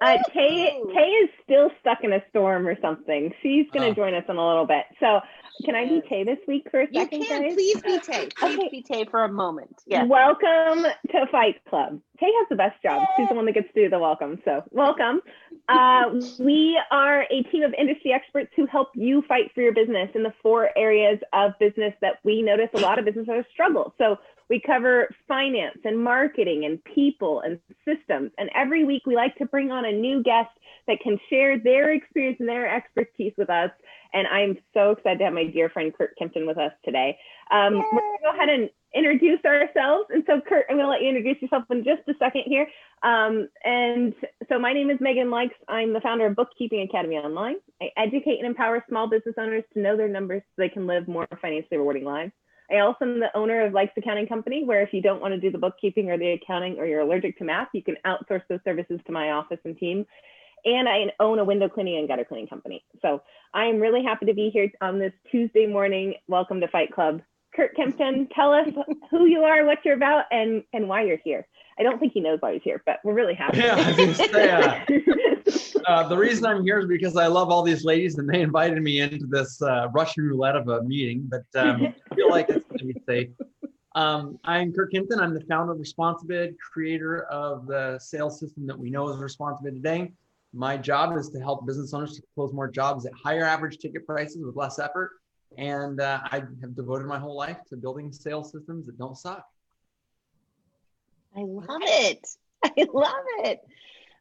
Uh, Tay, Tay is still stuck in a storm or something. She's going to Oh. join us in a little bit. So, can I be Yes. Tay this week for a second? You second, can guys? please be Tay. Please Okay. be Tay for a moment. Yes. Welcome to Fight Club. Tay has the best job. She's the one that gets to do the welcome. So, welcome. Uh, we are a team of industry experts who help you fight for your business in the four areas of business that we notice a lot of business owners struggle. So, we cover finance and marketing and people and systems. And every week we like to bring on a new guest that can share their experience and their expertise with us. And I'm so excited to have my dear friend Kurt Kempton with us today. Um, we're going to go ahead and introduce ourselves. And so, Kurt, I'm going to let you introduce yourself in just a second here. Um, and so, my name is Megan Likes. I'm the founder of Bookkeeping Academy Online. I educate and empower small business owners to know their numbers so they can live more financially rewarding lives. I also am the owner of Likes Accounting Company, where if you don't want to do the bookkeeping or the accounting or you're allergic to math, you can outsource those services to my office and team. And I own a window cleaning and gutter cleaning company. So I am really happy to be here on this Tuesday morning. Welcome to Fight Club. Kurt Kempton, tell us who you are, what you're about, and, and why you're here. I don't think he knows why he's here, but we're really happy. Yeah, say, uh, Uh, the reason I'm here is because I love all these ladies and they invited me into this uh, Russian roulette of a meeting, but um, I feel like it's going to be safe. Um, I'm Kurt Kempton. I'm the founder of ResponsiBid, creator of the sales system that we know as ResponsiBid today. My job is to help business owners to close more jobs at higher average ticket prices with less effort. And uh, I have devoted my whole life to building sales systems that don't suck. I love it. I love it.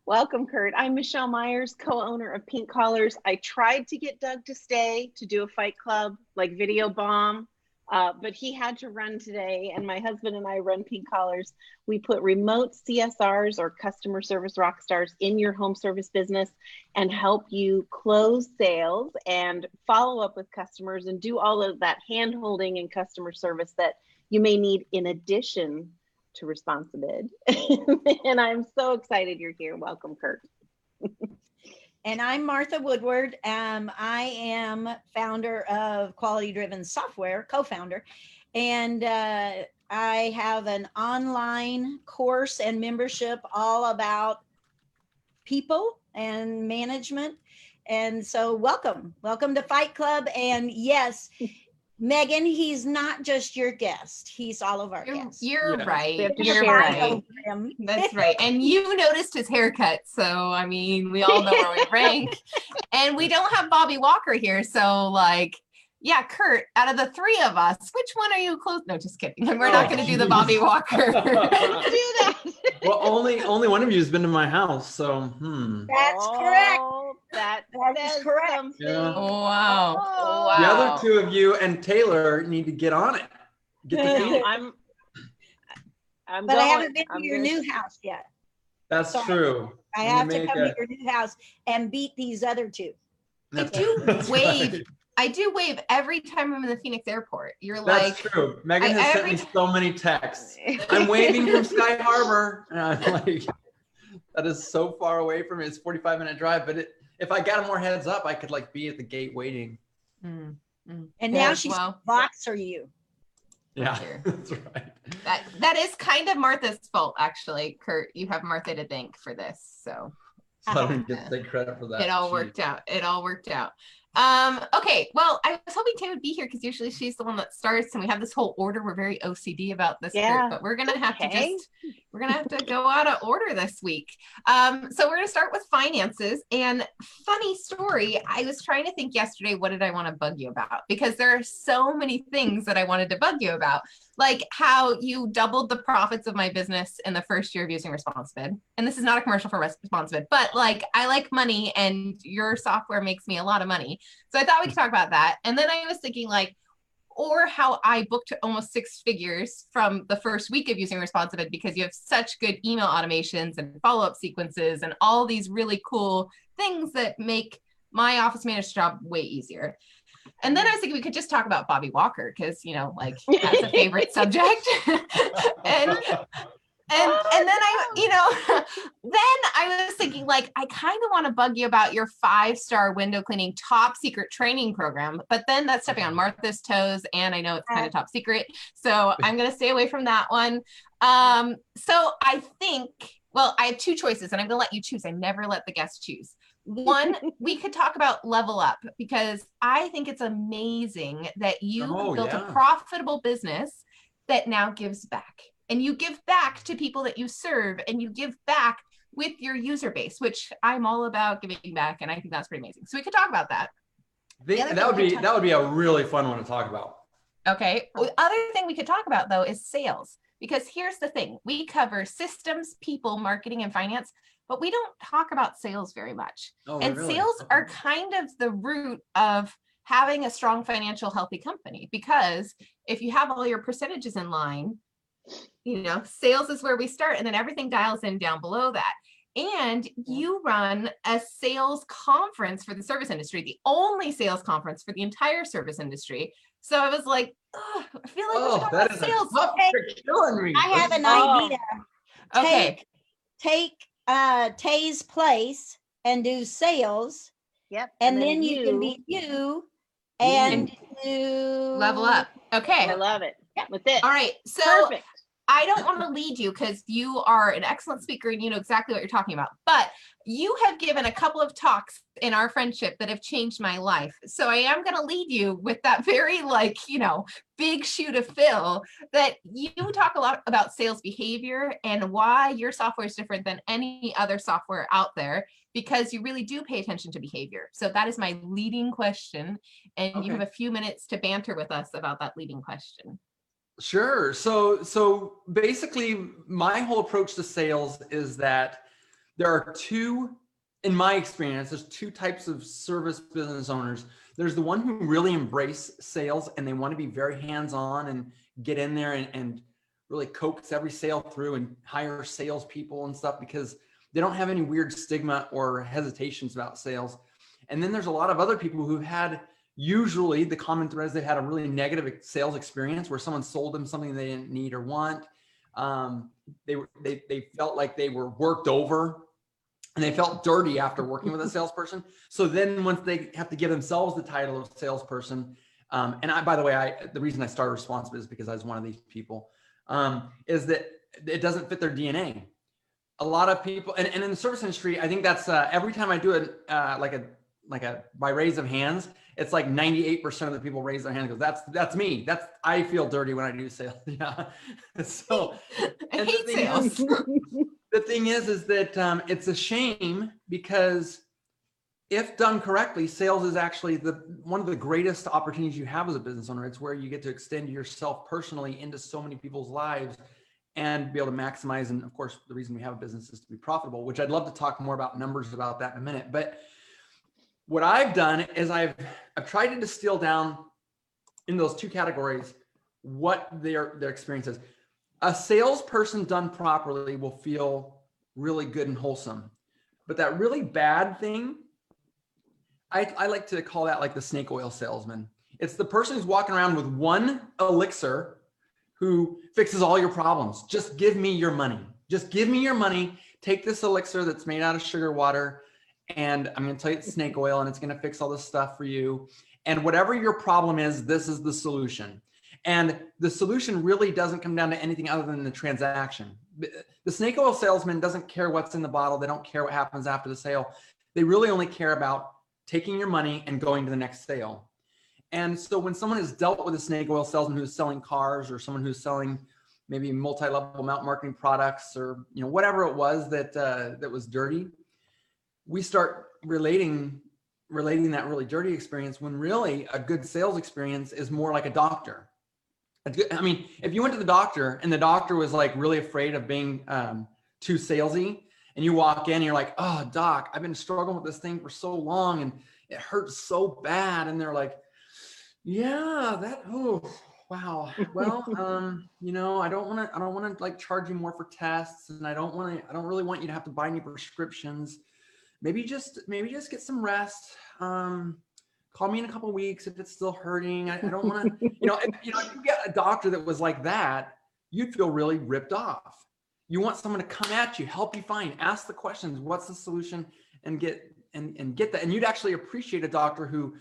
Welcome, Kurt. I'm Michelle Myers, co-owner of Pink Collars. I tried to get Doug to stay to do a fight club like Video Bomb, uh, but he had to run today. And my husband and I run Pink Collars. We put remote CSRs or customer service rock stars in your home service business and help you close sales and follow up with customers and do all of that hand holding and customer service that you may need in addition to ResponsiBid. and I'm so excited you're here. Welcome, Kurt. And I'm Martha Woodward. Um, I am founder of Quality Driven Software, co founder. And uh, I have an online course and membership all about people and management. And so, welcome. Welcome to Fight Club. And yes, Megan, he's not just your guest, he's all of our You're, guests. you're Yeah. right. We have to You're right. That's right. And you noticed his haircut. So, I mean, we all know where we rank. And we don't have Bobby Walker here. So, like, yeah, Kurt, out of the three of us, which one are you close? No, just kidding. We're not Oh, going to do the. Bobby Walker. do that. Well, only only one of you has been to my house, so hmm. That's correct. Oh, That, That is correct. Yeah. wow. Oh. Wow. The other two of you and Taylor need to get on it. Get the feet. I'm. I'm But I haven't been to I'm your gonna- new house yet. That's Sorry. true. I You have to come a- to your new house and beat these other two. That's, do that's wave. Right. I do wave every time I'm in the Phoenix airport. You're That's like, That's true. Megan I- has sent me so many texts. I'm waving from Sky Harbor, and I'm like, that is so far away from me. It's 45 minute drive, but it, if I got a more heads up, I could like be at the gate waiting. mm, mm. And Yeah, now she's well. boxer you. Yeah, that's right. that that is kind of Martha's fault, actually. Kurt, you have Martha to thank for this. So So I don't get to take credit for that. it all Jeez. worked out. It all worked out. Um, okay, well, I was hoping Tay would be here because usually she's the one that starts, and we have this whole order. We're very OCD about this, Yeah. but we're gonna have to just we're gonna have to go out of order this week. Um, so we're gonna start with finances. And funny story, I was trying to think yesterday, what did I want to bug you about? Because there are so many things that I wanted to bug you about, like how you doubled the profits of my business in the first year of using ResponsiBid. And this is not a commercial for ResponsiBid, but like I like money, and your software makes me a lot of money. So I thought we could talk about that. And then I was thinking, like, or how I booked almost six figures from the first week of using ResponsiBid because you have such good email automations and follow up sequences and all these really cool things that make my office manager job way easier. And then I was thinking we could just talk about Bobby Walker because you know, like that's a favorite subject. and and and then I, you know, then I was thinking like I kind of want to bug you about your five star window cleaning top secret training program, but then that's stepping on Martha's toes, and I know it's kind of top secret, so I'm gonna stay away from that one. Um, so I think, well, I have two choices, and I'm gonna let you choose. I never let the guests choose. One, we could talk about level up because I think it's amazing that you Oh, built yeah. a profitable business that now gives back and you give back to people that you serve and you give back with your user base which i'm all about giving back and i think that's pretty amazing. So we could talk about that. They- The that would be that would be a really fun one to talk about. okay. The other thing we could talk about though is sales. Because here's the thing. We cover systems people marketing and finance but we don't talk about sales very much. Oh, and really? sales Okay. are kind of the root of having a strong financial healthy company. Because if you have all your percentages in line you know sales is where we start and then everything dials in down below that and you run a sales conference for the service industry the only sales conference for the entire service industry so i was like "Ugh, i feel like Oh, talk that a sales tough you're me. I have an Oh. idea. okay Take, take uh Tay's place and do sales, Yep. and, then, you, can be you and do level up okay I love it. With it. all right so Perfect. I don't want to lead you because you are an excellent speaker and you know exactly what you're talking about. But you have given a couple of talks in our friendship that have changed my life. So I am going to lead you with that very, like, you know, big shoe to fill that you talk a lot about sales behavior and why your software is different than any other software out there because you really do pay attention to behavior. So that is my leading question. And you have a few minutes to banter with us about that leading question. Sure. So so basically my whole approach to sales is that there are two in my experience there's two types of service business owners. There's the one who really embrace sales and they want to be very hands-on and get in there and, and really coax every sale through and hire salespeople and stuff because they don't have any weird stigma or hesitations about sales. And then there's a lot of other people who've had usually the common thread is they had a really negative sales experience where someone sold them something they didn't need or want. Um, they were they they felt like they were worked over and they felt dirty after working with a salesperson. So then once they have to give themselves the title of salesperson, um, and I by the way, I the reason I started ResponsiBid is because I was one of these people, um, is that it doesn't fit their DNA. A lot of people, and, and in the service industry, I think that's uh, every time I do it, uh, like a like a by raise of hands, it's like 98% of the people raise their hand because that's that's me. That's I feel dirty when I do sales. Yeah. so I and the hate thing sales. is- the thing is, is that um, it's a shame because if done correctly, sales is actually the one of the greatest opportunities you have as a business owner. It's where you get to extend yourself personally into so many people's lives and be able to maximize. And of course, the reason we have a business is to be profitable, which I'd love to talk more about numbers about that in a minute. But what I've done is I've I've tried to distill down in those two categories what their their experience is. A salesperson done properly will feel really good and wholesome. But that really bad thing, I, I like to call that like the snake oil salesman. It's the person who's walking around with one elixir who fixes all your problems. Just give me your money. Just give me your money. Take this elixir that's made out of sugar water, and I'm going to tell you it's snake oil, and it's going to fix all this stuff for you. And whatever your problem is, this is the solution. And the solution really doesn't come down to anything other than the transaction. The snake oil salesman doesn't care what's in the bottle. They don't care what happens after the sale. They really only care about taking your money and going to the next sale. And so when someone has dealt with a snake oil salesman who's selling cars or someone who's selling maybe multi-level mount marketing products or you know whatever it was that uh, that was dirty, we start relating relating that really dirty experience when really a good sales experience is more like a doctor. I mean, if you went to the doctor and the doctor was like really afraid of being um, too salesy, and you walk in and you're like, "Oh, doc, I've been struggling with this thing for so long and it hurts so bad," and they're like, "Yeah, that oh." Wow. Well, um, you know, I don't want to. I don't want to like charge you more for tests, and I don't want to. I don't really want you to have to buy any prescriptions maybe just maybe just get some rest um, call me in a couple weeks if it's still hurting. I, I don't want to, you know, if, you know, if you get a doctor that was like that, you'd feel really ripped off. You want someone to come at you, help you find, ask the questions, what's the solution, and get and and get that. And you'd actually appreciate a doctor who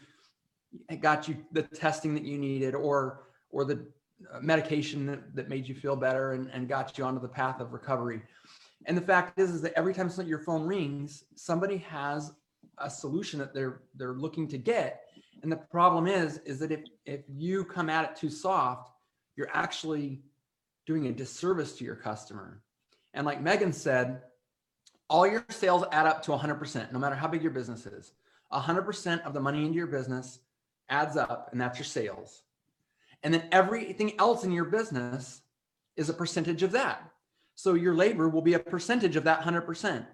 got you the testing that you needed, or or the uh, medication that, that made you feel better and, and got you onto the path of recovery. And the fact is, is that every time your phone rings, somebody has a solution that they're they're looking to get. And the problem is, is that if if you come at it too soft, you're actually doing a disservice to your customer. And like Megan said, all your sales add up to 100%, no matter how big your business is. 100% of the money into your business adds up, and that's your sales. And then everything else in your business is a percentage of that. So your labor will be a percentage of that 100%.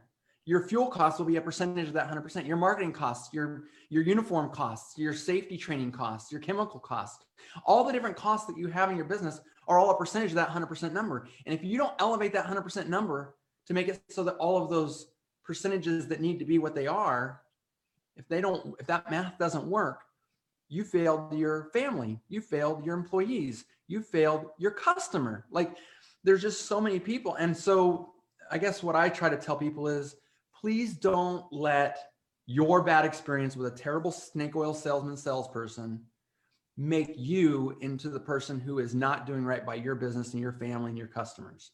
Your fuel costs will be a percentage of that 100%. Your marketing costs, your, your uniform costs, your safety training costs, your chemical costs, all the different costs that you have in your business are all a percentage of that 100% number. And if you don't elevate that 100% number to make it so that all of those percentages that need to be what they are, if they don't, if that math doesn't work, you failed your family, you failed your employees, you failed your customer. Like there's just so many people. And so I guess what I try to tell people is please don't let your bad experience with a terrible snake oil salesman salesperson make you into the person who is not doing right by your business and your family and your customers.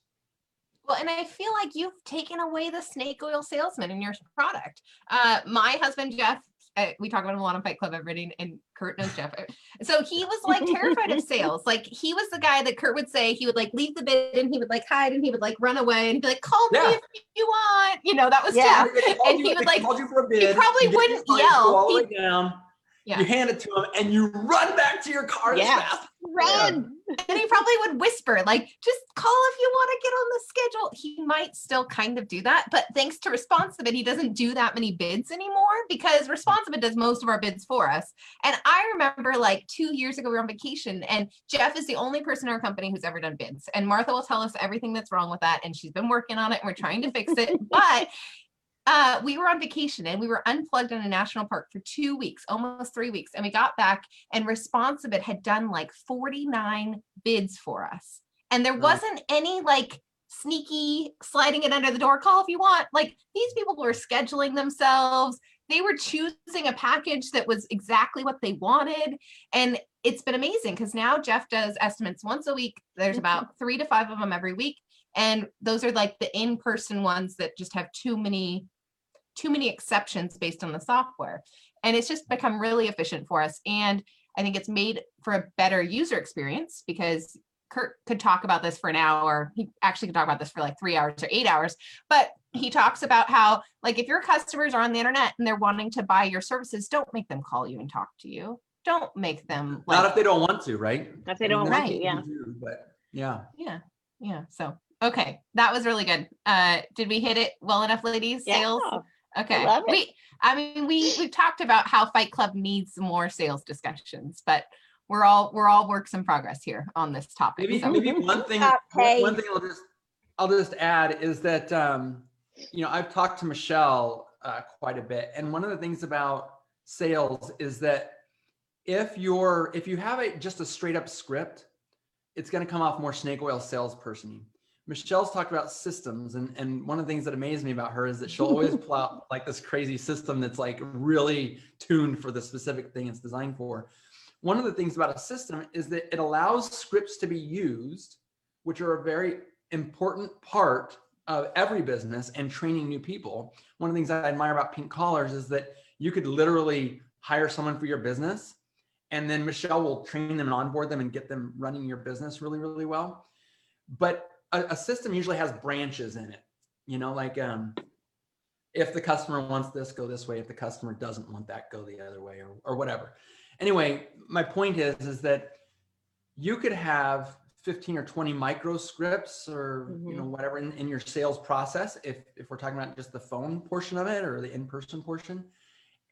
Well, and I feel like you've taken away the snake oil salesman in your product. Uh, my husband Jeff, uh, we talk about him a lot on Fight Club everybody, and Kurt knows Jeff. So he was like terrified of sales. Like he was the guy that Kurt would say he would like leave the bid and he would like hide and he would like run away and be like, "Call me Yeah. if you want." You know, that was Yeah. Jeff. And you- he would like called you for a he probably wouldn't yell. go all the He- down. Yeah. You hand it to him and you run back to your car Yeah. Run. And he probably would whisper like just call if you want to get on the schedule. He might still kind of do that but thanks to responsibid he doesn't do that many bids anymore because responsibid does most of our bids for us. And i remember like two years ago we were on vacation and jeff is the only person in our company who's ever done bids. And martha will tell us everything that's wrong with that and she's been working on it and we're trying to fix it. But uh, we were on vacation and we were unplugged in a national park for two weeks, almost three weeks. And we got back and Responsibid had done like 49 bids for us. And there wasn't any like sneaky sliding it under the door call if you want. Like these people were scheduling themselves. They were choosing a package that was exactly what they wanted. And it's been amazing because now Jeff does estimates once a week. There's about three to five of them every week. And those are like the in-person ones that just have too many too many exceptions based on the software. And it's just become really efficient for us. And I think it's made for a better user experience because Kurt could talk about this for an hour. He actually could talk about this for like three hours or eight hours. But he talks about how, like, if your customers are on the internet and they're wanting to buy your services, don't make them call you and talk to you. Don't make them like, Not if they don't want to, right? If they don't that's want to, yeah. do, But yeah. yeah, yeah. So, okay, that was really good. Uh, did we hit it well enough, ladies? Yeah. Sales. Okay. love it. We I mean we we've talked about how Fight Club needs more sales discussions, but we're all we're all works in progress here on this topic. Maybe so- maybe one thing Top one- one thing I'll just I'll just add is that um, you know I've talked to Michelle uh, quite a bit, and one of the things about sales is that if you're if you have a just a straight up script, it's going to come off more snake oil salesperson. Michelle's talked about systems, and and one of the things that amazed me about her is that she'll always pull out like this crazy system that's like really tuned for the specific thing it's designed for. One of the things about a system is that it allows scripts to be used, which are a very important part of every business and training new people. One of the things I admire about Pink Collars is that you could literally hire someone for your business and then Michelle will train them and onboard them and get them running your business really, really well. But a, a system usually has branches in it, you know, like um, if the customer wants this, go this way. If the customer doesn't want that, go the other way or, or whatever. Anyway, my point is, is that you could have 15 or 20 micro scripts or you know whatever in, in your sales process if if we're talking about just the phone portion of it or the in-person portion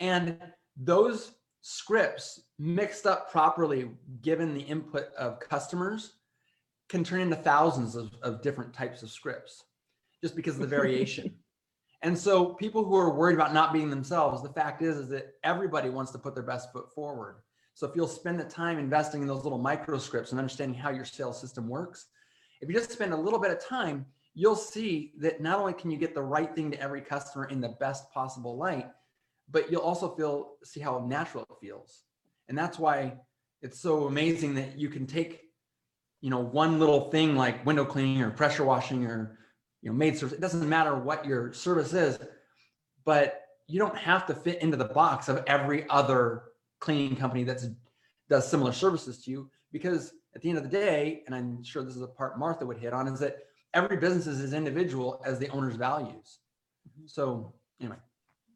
and those scripts mixed up properly given the input of customers can turn into thousands of, of different types of scripts just because of the variation And so people who are worried about not being themselves, the fact is, is that everybody wants to put their best foot forward. So if you'll spend the time investing in those little micro scripts and understanding how your sales system works, if you just spend a little bit of time, you'll see that not only can you get the right thing to every customer in the best possible light, but you'll also feel see how natural it feels. And that's why it's so amazing that you can take, you know, one little thing like window cleaning or pressure washing or you know maid service. It doesn't matter what your service is, but you don't have to fit into the box of every other cleaning company that's does similar services to you because at the end of the day, and I'm sure this is a part Martha would hit on, is that every business is as individual as the owner's values. So anyway,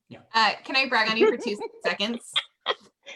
yeah. Uh, can I brag on you for two seconds?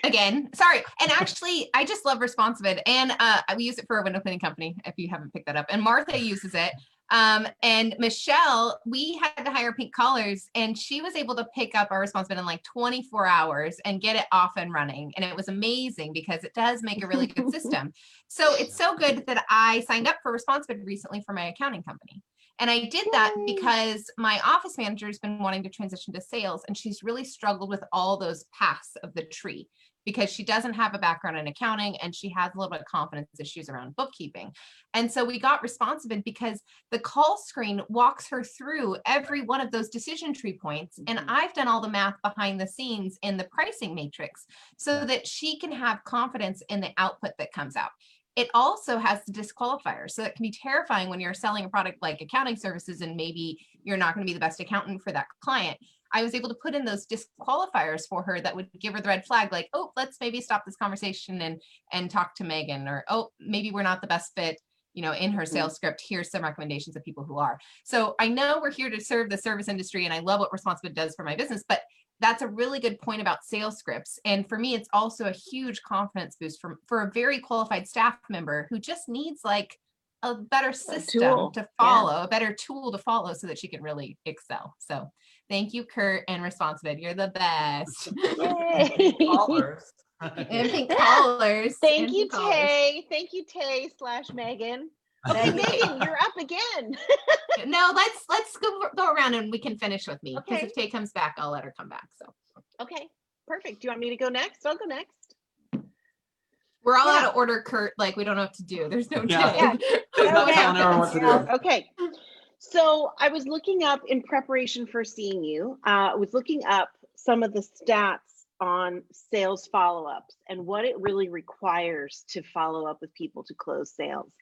Again, sorry. And actually, I just love ResponsiBid, and uh, we use it for a window cleaning company. If you haven't picked that up, and Martha uses it. Um, and Michelle, we had to hire Pink Collars, and she was able to pick up our ResponsiBid in like 24 hours and get it off and running. And it was amazing because it does make a really good system. So it's so good that I signed up for ResponsiBid recently for my accounting company. And I did that because my office manager has been wanting to transition to sales and she's really struggled with all those paths of the tree because she doesn't have a background in accounting and she has a little bit of confidence issues around bookkeeping. And so we got ResponsiBid because the call screen walks her through every one of those decision tree points. And Mhm. I've done all the math behind the scenes in the pricing matrix so that she can have confidence in the output that comes out. It also has the disqualifiers. So it can be terrifying when you're selling a product like accounting services and maybe you're not going to be the best accountant for that client. I was able to put in those disqualifiers for her that would give her the red flag, like, oh, let's maybe stop this conversation and and talk to Megan, or oh, maybe we're not the best fit, you know, in her mm-hmm. sales script. Here's some recommendations of people who are. So I know we're here to serve the service industry, and I love what ResponsiBid does for my business, but that's a really good point about sales scripts. And for me, it's also a huge confidence boost for, for a very qualified staff member who just needs like a better system tool, to yeah. follow, a better tool to follow so that she can really excel. So thank you, Kurt and ResponsiBid. You're the best. Yay. callers. and pink collars. Thank and you. Tay. Thank you, Tay slash Megan. Hey, Megan, you're up again. No, let's let's go go around and we can finish with me because Okay. if Tay comes back, I'll let her come back. So Okay, perfect. Do you want me to go next? I'll go next. we're all out of order, Kurt. Like we don't know what to do. There's no Yeah. Tay. Just Okay. what to do. Okay. So I was looking up in preparation for seeing you, uh, I was looking up some of the stats on sales follow-ups and what it really requires to follow up with people to close sales.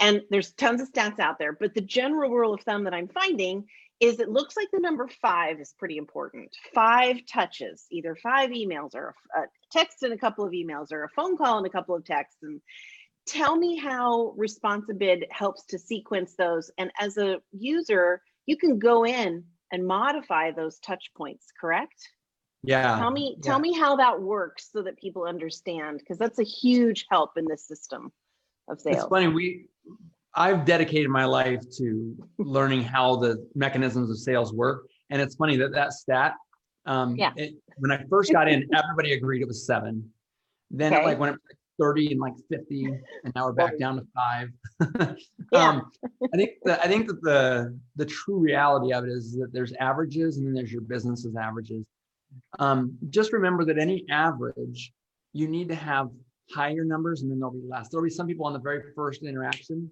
And there's tons of stats out there, but the general rule of thumb that I'm finding is it looks like the number five is pretty important. Five touches, either five emails or a text and a couple of emails or a phone call and a couple of texts. And tell me how Responsibid helps to sequence those. And as a user, you can go in and modify those touch points, correct? Yeah. Tell me, yeah. tell me how that works so that people understand, because that's a huge help in this system of sales It's funny. We, I've dedicated my life to learning how the mechanisms of sales work, and it's funny that that stat. Um, Yeah. it- when I first got in, everybody agreed it was seven. Then it Okay. like went up to thirty and like fifty, and now we're back down to five. Yeah. um, I think that I think that the the true reality of it is that there's averages and then there's your business's averages. Um, just remember that any average, you need to have higher numbers and then there'll be less. There'll be some people on the very first interaction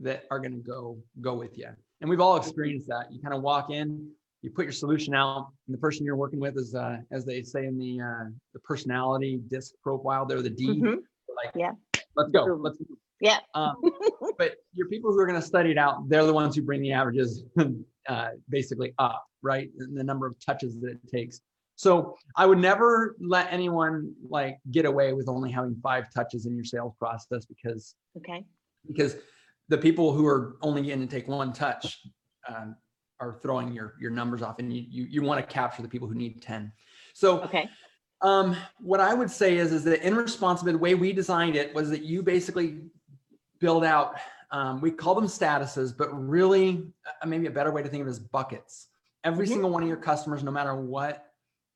that are going to go go with you. And we've all experienced that. You kind of walk in, you put your solution out, and the person you're working with is, uh, as they say in the uh, the personality disc profile, they're the D. Mhm. Like, Yeah. let's go. Let's Yeah. um, but your people who are going to study it out, they're the ones who bring the averages uh, basically up, right? And the number of touches that it takes. So I would never let anyone like get away with only having five touches in your sales process because Okay. because the people who are only in to take one touch um, are throwing your your numbers off, and you you, you want to capture the people who need ten. So Okay. um, what I would say is, is that in ResponsiBid, the way we designed it was that you basically build out, um, we call them statuses, but really uh, maybe a better way to think of it is buckets. Every Mhm. single one of your customers, no matter what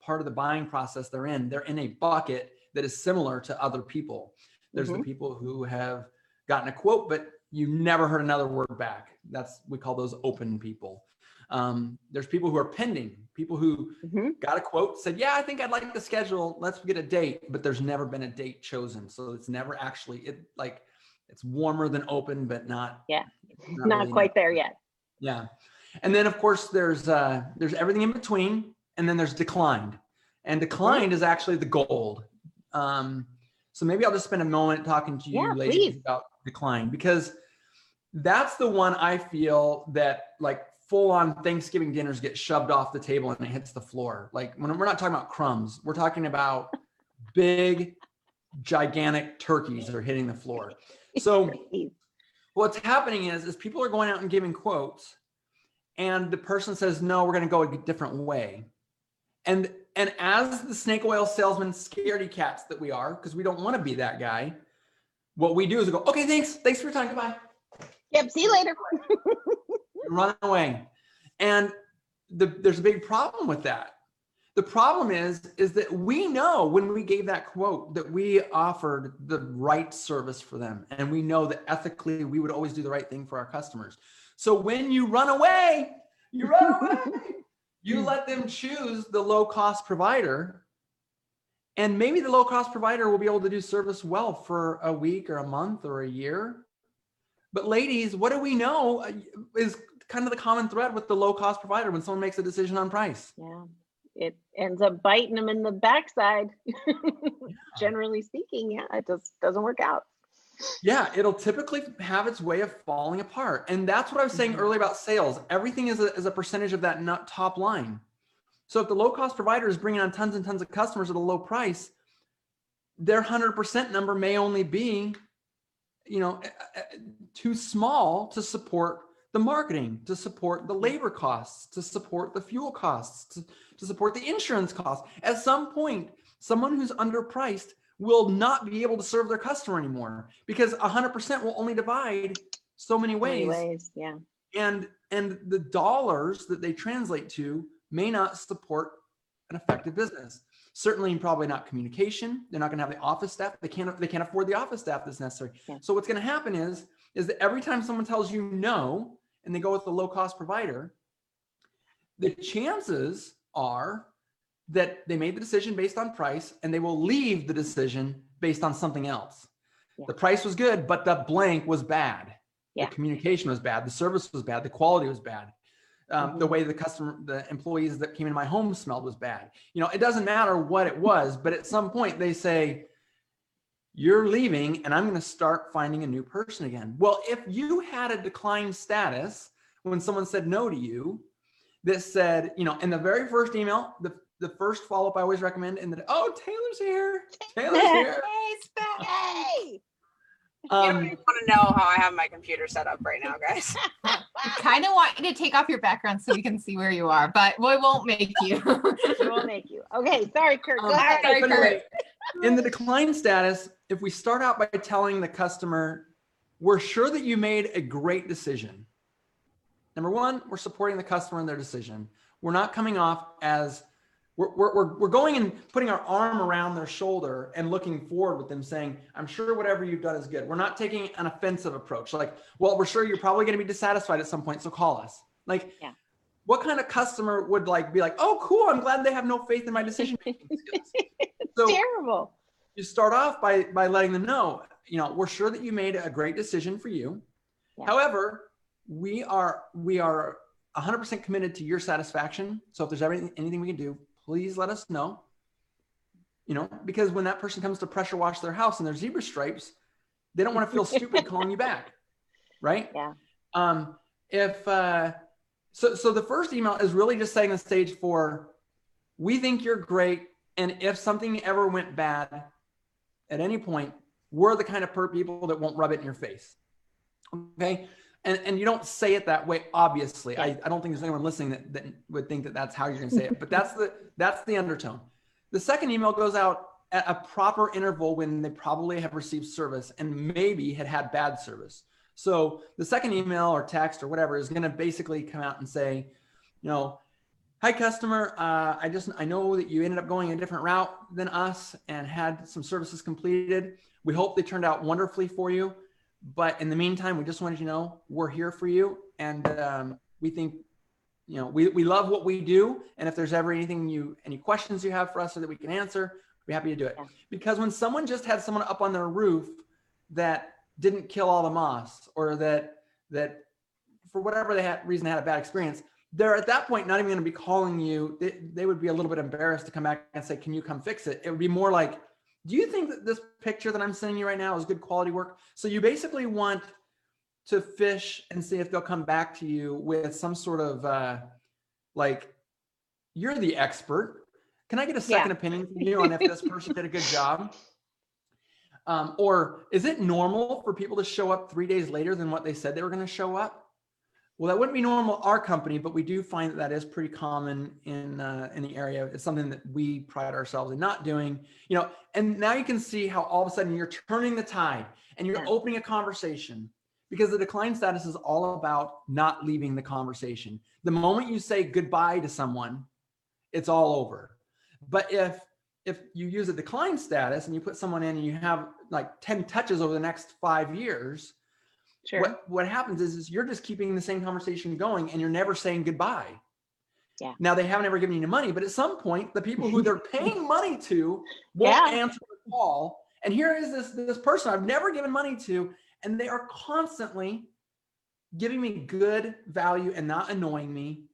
part of the buying process they're in, they're in a bucket that is similar to other people. There's the people who have gotten a quote, but you never heard another word back. That's, we call those open people. Um, there's people who are pending, people who Mhm. got a quote, said, "Yeah, I think I'd like to schedule. Let's get a date," but there's never been a date chosen, so it's never actually it like it's warmer than open, but not Yeah. not Not really quite there yet. yeah. And then of course there's uh there's everything in between and then there's declined. And declined is actually the gold. Um so maybe I'll just spend a moment talking to you Yeah, ladies please. about decline because that's the one I feel that like full on Thanksgiving dinners get shoved off the table and it hits the floor. Like when we're not talking about crumbs, we're talking about big gigantic turkeys that are hitting the floor. So what's happening is is people are going out and giving quotes and the person says no we're going to go a different way and and as the snake oil salesman scaredy cats that we are because we don't want to be that guy what we do is we go okay thanks. Thanks for your time. Goodbye. Yep. See you later. run away. And the, there's a big problem with that. The problem is is that we know when we gave that quote that we offered the right service for them and we know that ethically we would always do the right thing for our customers. So when you run away you run away you let them choose the low cost provider and maybe the low cost provider will be able to do service well for a week or a month or a year but ladies what do we know uh, is kind of the common thread with the low cost provider when someone makes a decision on price Yeah. It ends up biting them in the backside. Generally speaking, yeah, it just doesn't work out. Yeah, it'll typically have its way of falling apart. And that's what I was saying Mhm. earlier about sales. Everything is a, is a percentage of that nut top line. So if the low cost provider is bringing on tons and tons of customers at a low price, their 100% number may only be, you know, too small to support the marketing, to support the labor costs, to support the fuel costs, to, to support the insurance costs. At some point, someone who's underpriced will not be able to serve their customer anymore because 100% will only divide so many Many ways ways. Yeah. and and the dollars that they translate to may not support an effective business certainly probably not communication they're not going to have the office staff they can't they can't afford the office staff that's necessary Yeah. so what's going to happen is is that every time someone tells you no and they go with the low cost provider the chances are that they made the decision based on price and they will leave the decision based on something else. Yeah. the price was good but the blank was bad. Yeah. the communication was bad. The service was bad. The quality was bad. Um, the Mhm. way the customer the employees that came into my home smelled was bad. You know it doesn't matter what it was but at some point they say you're leaving and i'm going to start finding a new person again. Well if you had a declined status when someone said no to you that said you know in the very first email the the first follow-up i always recommend and then oh taylor's here taylor's here Hey, Spec. Hey. You don't um, want to know how I have my computer set up right now, guys. kind of want you to take off your background so we can see where you are, but we won't make you. We will make you. Okay. Sorry, Kurt. Go Um, ahead. Sorry, Kurt. anyway, in the decline status, if we start out by telling the customer, we're sure that you made a great decision. Number one, we're supporting the customer in their decision. We're not coming off as we're, we're, we're, we're going and putting our arm around their shoulder and looking forward with them saying, I'm sure whatever you've done is good. We're not taking an offensive approach. Like, well, we're sure you're probably going to be dissatisfied at some point. So call us. Like, Yeah. what kind of customer would like be like, oh, cool. I'm glad they have no faith in my decision making skills. So Terrible. you start off by by letting them know, you know, we're sure that you made a great decision for you. Yeah. However, we are we are 100% committed to your satisfaction. So if there's everything anything we can do, please let us know. You know, because when that person comes to pressure wash their house and their zebra stripes, they don't want to feel stupid calling you back, right? Yeah. Um, if uh, so, so the first email is really just setting the stage for, we think you're great, and if something ever went bad, at any point, we're the kind of per people that won't rub it in your face. Okay. And, and you don't say it that way, obviously. I, I don't think there's anyone listening that, that would think that that's how you're going to say it, but that's the, that's the undertone. The second email goes out at a proper interval when they probably have received service and maybe had had bad service. So the second email or text or whatever is going to basically come out and say, you know, hi customer, uh, I just I know that you ended up going a different route than us and had some services completed. We hope they turned out wonderfully for you, but in the meantime, we just wanted you to know we're here for you, and um, we think you know, we, we love what we do. And if there's ever anything you, any questions you have for us so that we can answer, we're happy to do it. Because when someone just had someone up on their roof that didn't kill all the moss or that, that for whatever they had reason they had a bad experience, they're at that point not even going to be calling you. They, they would be a little bit embarrassed to come back and say, "Can you come fix it?" It would be more like, "Do you think that this picture that I'm sending you right now is good quality work?" So you basically want to fish and see if they'll come back to you with some sort of uh, like, "You're the expert. Can I get a second opinion from you on if this person did a good job?" Um, or is it normal for people to show up three days later than what they said they were going to show up? Well, that wouldn't be normal our company, but we do find that that is pretty common in uh, in the area. It's something that we pride ourselves in not doing. You know, and now you can see how all of a sudden you're turning the tide and you're Yeah. opening a conversation because the decline status is all about not leaving the conversation. The moment you say goodbye to someone, it's all over. But if if you use a decline status and you put someone in and you have like 10 touches over the next five years, Sure. what what happens is, is you're just keeping the same conversation going and you're never saying goodbye. Yeah. Now they haven't ever given you any money, but at some point, the people who they're paying money to won't Yeah. answer the call. And here is this this person I've never given money to, and they are constantly giving me good value and not annoying me.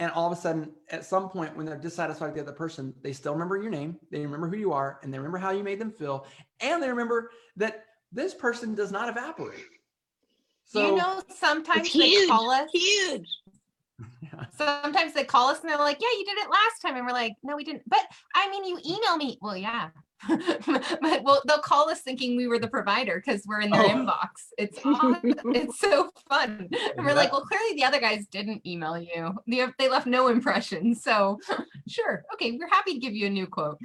And all of a sudden, at some point, when they're dissatisfied with the other person, they still remember your name, they remember who you are, and they remember how you made them feel, and they remember that this person does not evaporate. So you know, sometimes they huge. call us. Huge. yeah. Sometimes they call us and they're like, "Yeah, you did it last time," and we're like, "No, we didn't." But I mean, you email me. Well, yeah, but well, they'll call us thinking we were the provider because we're in their Oh. inbox. It's on, it's so fun. And we're like, "Well, clearly the other guys didn't email you. They they left no impression." So, sure, okay, we're happy to give you a new quote.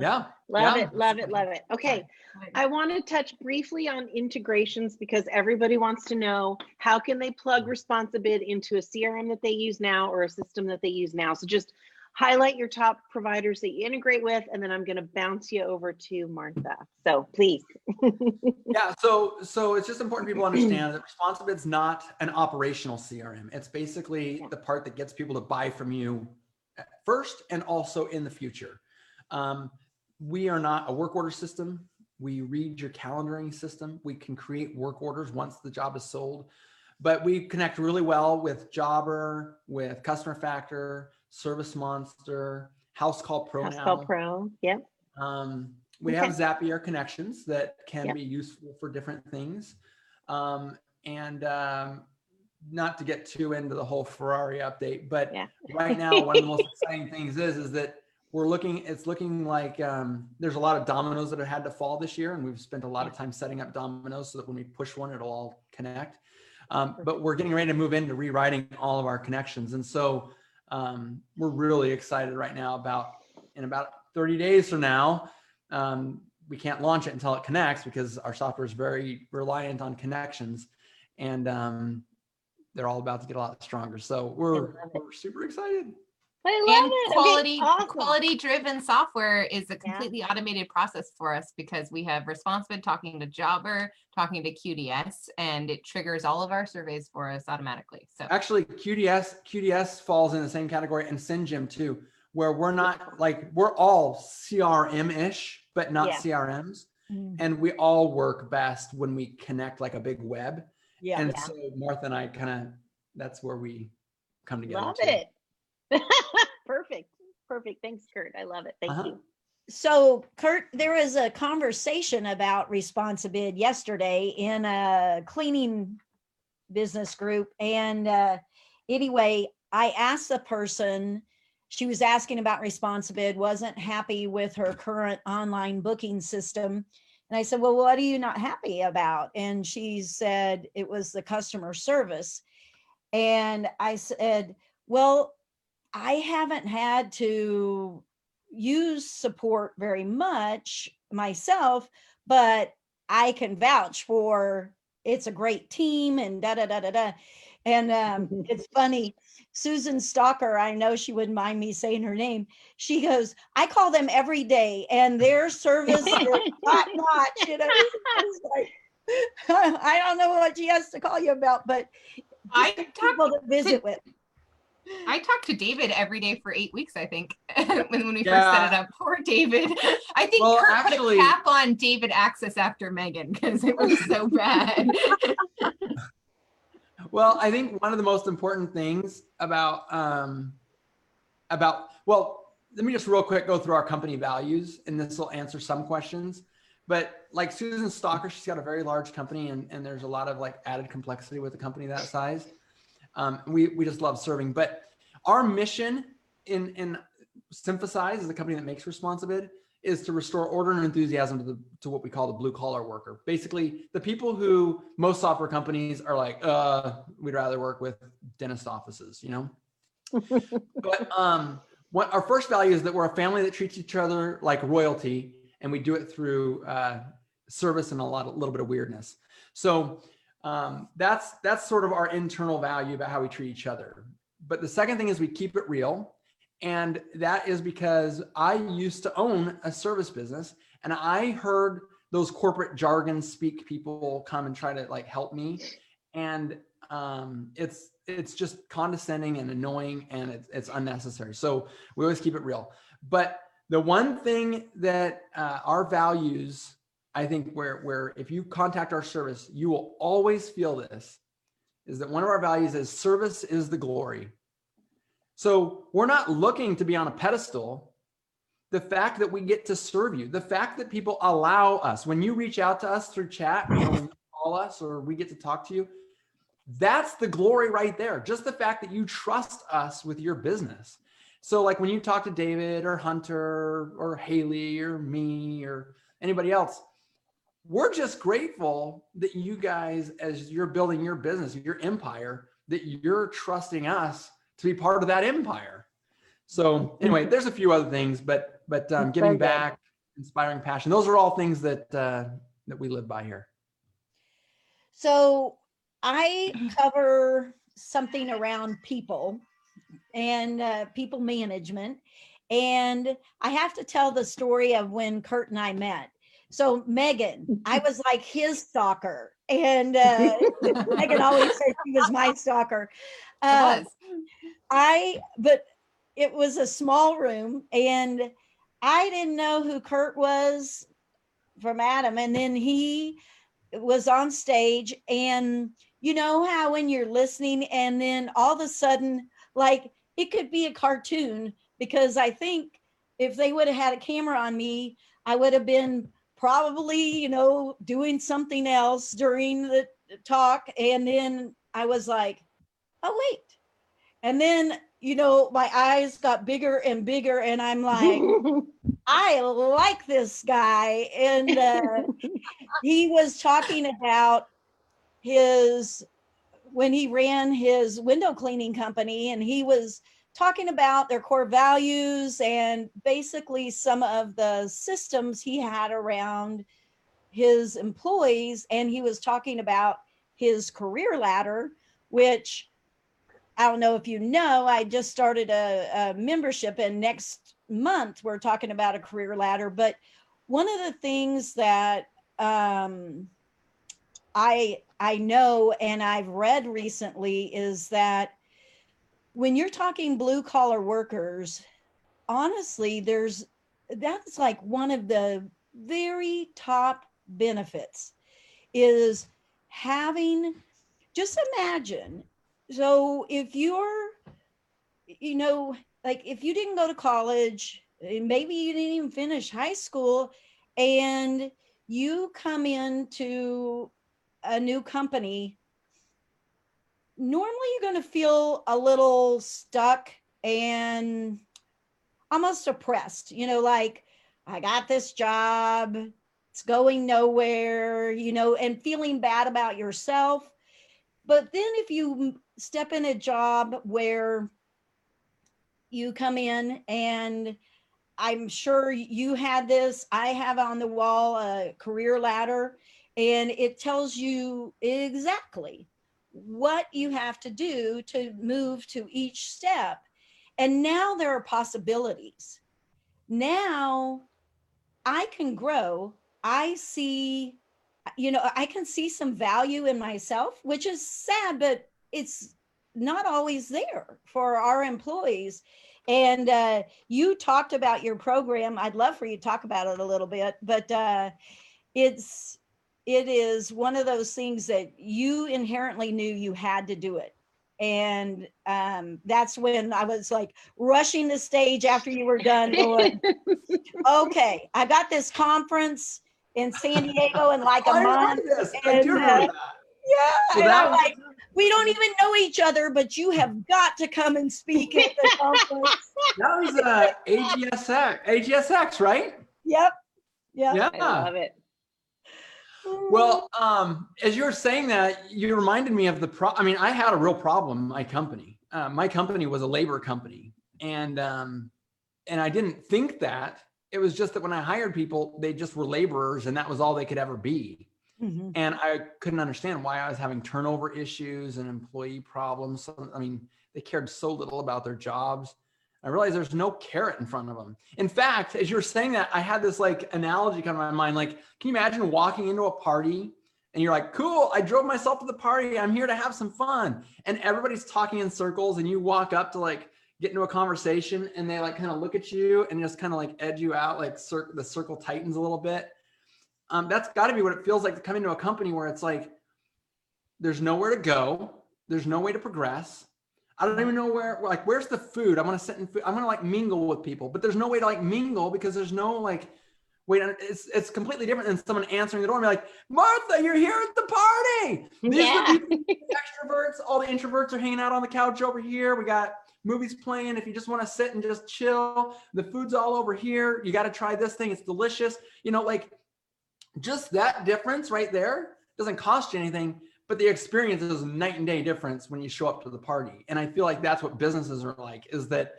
Yeah. Love Yeah. it. Love it. Love it. Okay. I want to touch briefly on integrations because everybody wants to know how can they plug Responsibid into a CRM that they use now or a system that they use now. So just highlight your top providers that you integrate with, and then I'm going to bounce you over to Martha. So please. Yeah, so so it's just important people understand that Responsibid is not an operational CRM. It's basically Yeah. the part that gets people to buy from you first and also in the future. Um, we are not a work order system. We read your calendaring system. We can create work orders once the job is sold, but we connect really well with Jobber, with Customer Factor, Service Monster, House Call Pro House now. Call Pro. Yep. Um, we Okay. have Zapier connections that can Yep. be useful for different things. Um, and um, not to get too into the whole Ferrari update, but Yeah. right now, one of the most exciting things is, is that we're looking, it's looking like um, there's a lot of dominoes that have had to fall this year. And we've spent a lot of time setting up dominoes so that when we push one, it'll all connect. Um, but we're getting ready to move into rewriting all of our connections. And so um, we're really excited right now about in about 30 days from now. Um, we can't launch it until it connects because our software is very reliant on connections, and um, they're all about to get a lot stronger. So we're, we're super excited. I love and it. Quality awesome. quality driven software is a completely automated process for us because we have Responsibid talking to Jobber, talking to QDS, and it triggers all of our surveys for us automatically. So Actually, QDS QDS falls in the same category, and SynGym too, where we're not like we're all CRM ish, but not Yeah. CRMs, Mm. and we all work best when we connect like a big web. Yeah. and Yeah. so Martha and I kind of that's where we come together. Love too. it. Perfect. Thanks, Kurt. I love it. Thank Uh-huh. you. So, Kurt, there was a conversation about Responsibid yesterday in a cleaning business group. And uh, anyway, I asked the person, she was asking about Responsibid, wasn't happy with her current online booking system. And I said, Well, what are you not happy about? And she said it was the customer service. And I said, Well, I haven't had to use support very much myself, but I can vouch for it's a great team and da da da da da. And um, it's funny, Susan Stalker, I know she wouldn't mind me saying her name. She goes, I call them every day, and their service is top notch. You know, like, I don't know what she has to call you about, but I just talk people to visit with. I talked to David every day for eight weeks, I think, when, when we first set it up. Poor David. I think Well, Kurt actually- put a cap on David access after Megan because it was so bad. Well, I think one of the most important things about um, about well, let me just real quick go through our company values, and this will answer some questions. But like Susan Stalker, she's got a very large company, and, and there's a lot of like added complexity with a company that size. Um, we we just love serving, but our mission in in Synthesize is a company that makes ResponsiBid is to restore order and enthusiasm to the to what we call the blue collar worker. Basically, the people who most software companies are like, uh, we'd rather work with dentist offices, you know. but um, what our first value is that we're a family that treats each other like royalty, and we do it through uh, service and a lot, a little bit of weirdness. So um, that's that's sort of our internal value about how we treat each other. But the second thing is we keep it real. And that is because I used to own a service business and I heard those corporate jargon speak people come and try to like help me. And um, it's it's just condescending and annoying and it's, it's unnecessary. So we always keep it real. But the one thing that uh, our values, I think, where where if you contact our service, you will always feel this, is that one of our values is service is the glory. So we're not looking to be on a pedestal. The fact that we get to serve you, the fact that people allow us, when you reach out to us through chat, know, when you call us or we get to talk to you, that's the glory right there. Just the fact that you trust us with your business. So, like when you talk to David or Hunter or Haley or me or anybody else, we're just grateful that you guys, as you're building your business, your empire, that you're trusting us to be part of that empire. So anyway, there's a few other things, but but um, giving back, inspiring passion, those are all things that uh, that we live by here. So I cover something around people and uh, people management. And I have to tell the story of when Kurt and I met. So Megan, I was like his stalker. And uh, Megan always said she was my stalker. Uh, was. I, but it was a small room and I didn't know who Kurt was from Adam. And then he was on stage and you know how when you're listening and then all of a sudden like it could be a cartoon because I think if they would have had a camera on me, I would have been probably, you know, doing something else during the talk. And then I was like, oh, wait. And then, you know, my eyes got bigger and bigger. And I'm like, I like this guy. And uh, he was talking about his when he ran his window cleaning company and he was talking about their core values and basically some of the systems he had around his employees. And he was talking about his career ladder which i don't know if you know i just started a, a membership and next month we're talking about a career ladder. But one of the things that um, I I know and I've read recently is that when you're talking blue collar workers, honestly, there's that's like one of the very top benefits is having just imagine so if you're you know like if you didn't go to college maybe you didn't even finish high school and you come into a new company, normally you're going to feel a little stuck and almost oppressed, you know, like, I got this job, it's going nowhere, you know, and feeling bad about yourself. But then if you step in a job where you come in and I'm sure you had this. I have on the wall a career ladder, and it tells you exactly what you have to do to move to each step. And now there are possibilities. Now I can grow. I see, you know, I can see some value in myself, which is sad, but it's not always there for our employees. And uh, you talked about your program. I'd love for you to talk about it a little bit, but uh, it's it is one of those things that you inherently knew you had to do it. And um, that's when I was like rushing the stage after you were done. Going, okay, I got this conference in San Diego in like a I month. remember this. I do remember uh, that. Yeah, So and that I'm was- like, we don't even know each other, but you have got to come and speak at the conference. That was uh, AGSX, AGSX, right? Yep. Yep. Yeah. I love it. Well, um, as you were saying that, you reminded me of the pro. I mean, I had a real problem. My company, uh, my company was a labor company, and um, and I didn't think that. It was just that when I hired people, they just were laborers, and that was all they could ever be. Mhm. And I couldn't understand why I was having turnover issues and employee problems. I mean, they cared so little about their jobs. I realized there's no carrot in front of them. In fact, as you were saying that, I had this like analogy come to my mind. Like, can you imagine walking into a party and you're like, cool, I drove myself to the party. I'm here to have some fun. And everybody's talking in circles, and you walk up to like get into a conversation and they like kind of look at you and just kind of like edge you out, like cir- the circle tightens a little bit. Um, that's got to be what it feels like to come into a company where it's like there's nowhere to go, there's no way to progress. I don't even know where, like, where's the food? I'm gonna sit and food. I'm gonna like mingle with people, but there's no way to like mingle because there's no like, wait, it's it's completely different than someone answering the door and be like, Martha, you're here at the party. These Yeah. are the people, the extroverts. All the introverts are hanging out on the couch over here. We got movies playing. If you just want to sit and just chill, the food's all over here. You got to try this thing. It's delicious. You know, like just that difference right there doesn't cost you anything, but the experience is night and day difference when you show up to the party. And I feel like that's what businesses are like is that,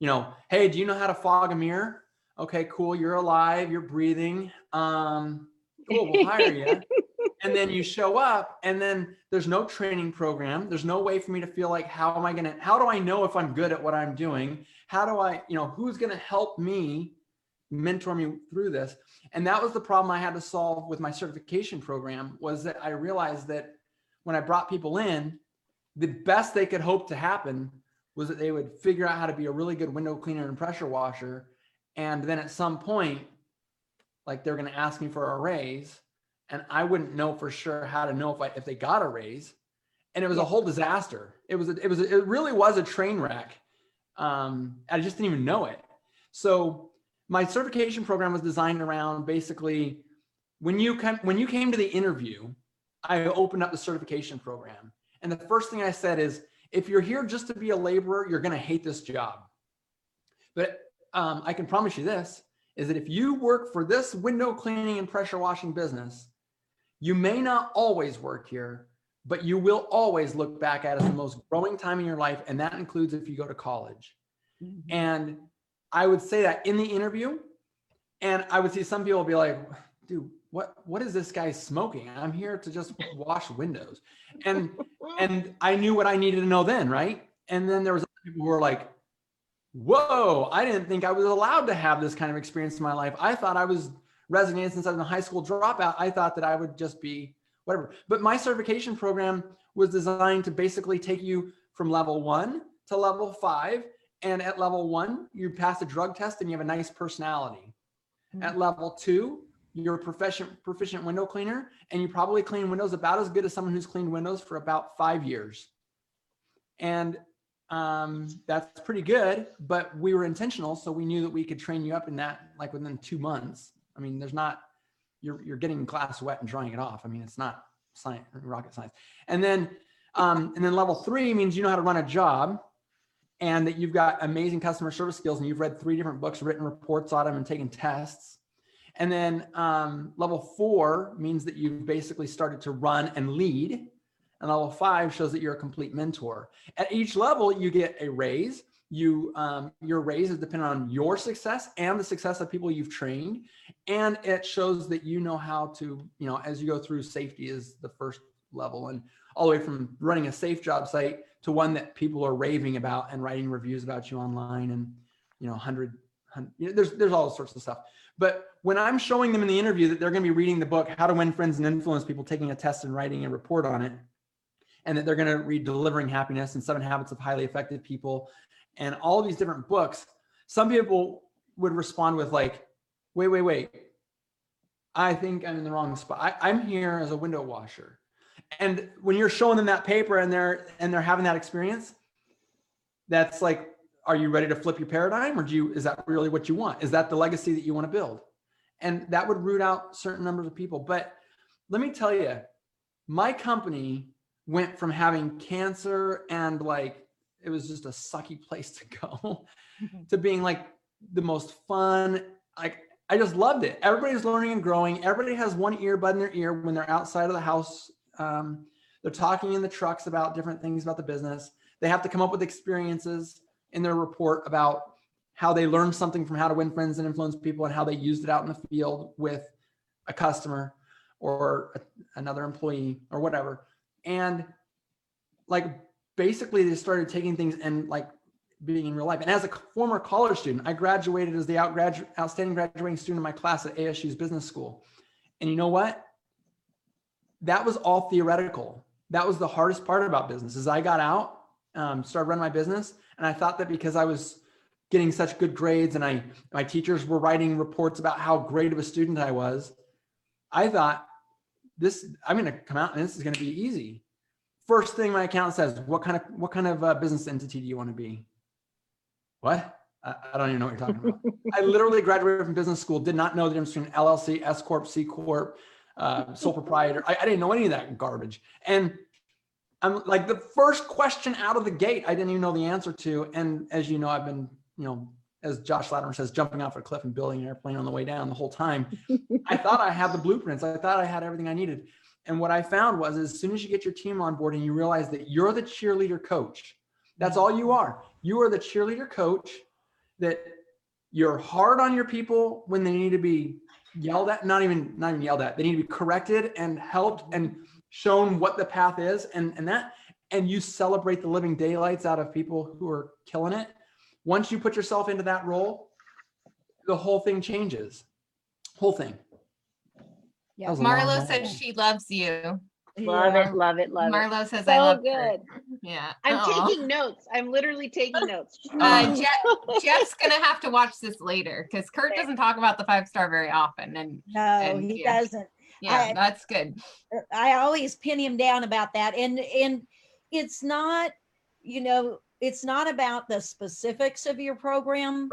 you know, hey, do you know how to fog a mirror? Okay, cool. You're alive. You're breathing. Um, cool. We'll hire you. and then you show up and then there's no training program. There's no way for me to feel like, how am I going to, how do I know if I'm good at what I'm doing? How do I, you know, who's going to help me mentor me through this? And that was the problem I had to solve with my certification program was that I realized that when I brought people in, the best they could hope to happen was that they would figure out how to be a really good window cleaner and pressure washer. And then at some point, like they're going to ask me for a raise and I wouldn't know for sure how to know if I, if they got a raise. And it was a whole disaster. It was, a, it was, a, it really was a train wreck. Um, I just didn't even know it. So my certification program was designed around basically when you come, when you came to the interview, I opened up the certification program. And the first thing I said is, if you're here just to be a laborer, you're going to hate this job. But um, I can promise you this is that if you work for this window cleaning and pressure washing business, you may not always work here, but you will always look back at it as the most growing time in your life. And that includes if you go to college. And I would say that in the interview, and I would see some people be like, dude, what what is this guy smoking? I'm here to just wash windows. And and I knew what I needed to know then, right? And then there was other people who were like, whoa, I didn't think I was allowed to have this kind of experience in my life. I thought I was resignated since I was a high school dropout. I thought that I would just be whatever. But my certification program was designed to basically take you from level one to level five. And at level one, you pass a drug test and you have a nice personality. Hmm. At level two, you're a proficient proficient window cleaner, and you probably clean windows about as good as someone who's cleaned windows for about five years. And um, that's pretty good, but we were intentional, so we knew that we could train you up in that like within two months. I mean, there's not you're you're getting glass wet and drying it off. I mean, it's not science, rocket science. And then um, and then level three means you know how to run a job and that you've got amazing customer service skills and you've read three different books, written reports on them, and taken tests. And then um, level four means that you've basically started to run and lead. And level five shows that you're a complete mentor. At each level, you get a raise. You um, your raise is dependent on your success and the success of people you've trained, and it shows that you know how to you know as you go through. Safety is the first level, and all the way from running a safe job site to one that people are raving about and writing reviews about you online, and you know hundred, hundred you know, there's there's all sorts of stuff. But when I'm showing them in the interview that they're going to be reading the book How to Win Friends and Influence People, taking a test and writing a report on it, and that they're going to read Delivering Happiness and Seven Habits of Highly Effective People and all these different books, some people would respond with like, wait, wait, wait. I think I'm in the wrong spot. I, I'm here as a window washer. And when you're showing them that paper and they're and they're having that experience, that's like, are you ready to flip your paradigm or do you is that really what you want? Is that the legacy that you want to build? And that would root out certain numbers of people. But let me tell you, my company went from having cancer and like it was just a sucky place to go to being like the most fun like i just loved it everybody's learning and growing everybody has one earbud in their ear when they're outside of the house um, they're talking in the trucks about different things about the business they have to come up with experiences in their report about how they learned something from how to win friends and influence people and how they used it out in the field with a customer or a, another employee or whatever. And like basically they started taking things and like being in real life. And as a former college student i graduated as the out gradu- outstanding graduating student in my class at asu's business school. And you know what? That was all theoretical. That was the hardest part about business is i got out um, started running my business and i thought that because i was getting such good grades and i my teachers were writing reports about how great of a student i was i thought this i'm going to come out and this is going to be easy. First thing my account says what kind of what kind of uh, business entity do you want to be? What? I, don't even know what you're talking about. I literally graduated from business school did not know the difference between llc s corp c corp uh, sole proprietor. I, I didn't know any of that garbage. And i'm like the first question out of the gate i didn't even know the answer to and as you know i've been you know as Josh Latimer says, jumping off a cliff and building an airplane on the way down the whole time. I thought I had the blueprints. I thought I had everything I needed. And what I found was as soon as you get your team on board and you realize that you're the cheerleader coach, that's all you are. You are the cheerleader coach that you're hard on your people when they need to be yelled at, not even not even yelled at. They need to be corrected and helped and shown what the path is. And and that and you celebrate the living daylights out of people who are killing it. Once you put yourself into that role, the whole thing changes. Whole thing. Yeah. That was a long Marlo one. said she loves you. Love it, love it, love it. Marlo says I So love good. Kurt. Yeah. I'm Aw. taking notes. I'm literally taking notes. Uh, Jeff, Jeff's gonna have to watch this later because Kurt doesn't talk about the five star very often, and No, And, he yeah. doesn't. Yeah, I- that's good. Uh, I always pin him down about that. And and it's not, you know, it's not about the specifics of your program.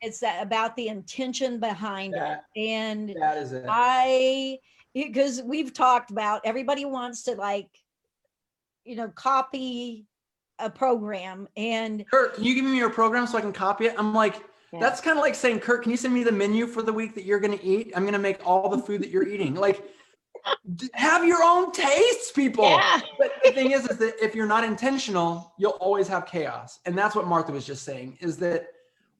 It's that about the intention behind That- it. And That is it. I because we've talked about everybody wants to like, you know, copy a program and Kurt, can you give me your program so I can copy it? I'm like, Yeah. that's kind of like saying, Kurt, can you send me the menu for the week that you're going to eat? I'm going to make all the food that you're eating. Like, have your own tastes, people. Yeah. But the thing is, is that if you're not intentional, you'll always have chaos. And that's what Martha was just saying is that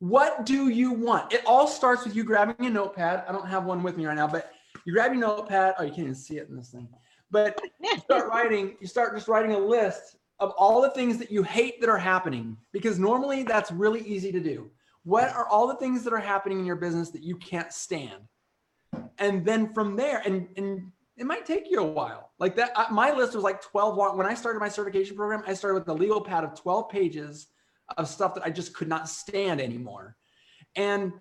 what do you want? It all starts with you grabbing a notepad. I don't have one with me right now, but you grab your notepad. Oh, you can't even see it in this thing. But you start writing, you start just writing a list of all the things that you hate that are happening because normally that's really easy to do. What are all the things that are happening in your business that you can't stand? And then from there, and, and it might take you a while. Like that, I- my list was like 12 long. When I started my certification program, I started with a legal pad of 12 pages of stuff that I just could not stand anymore. And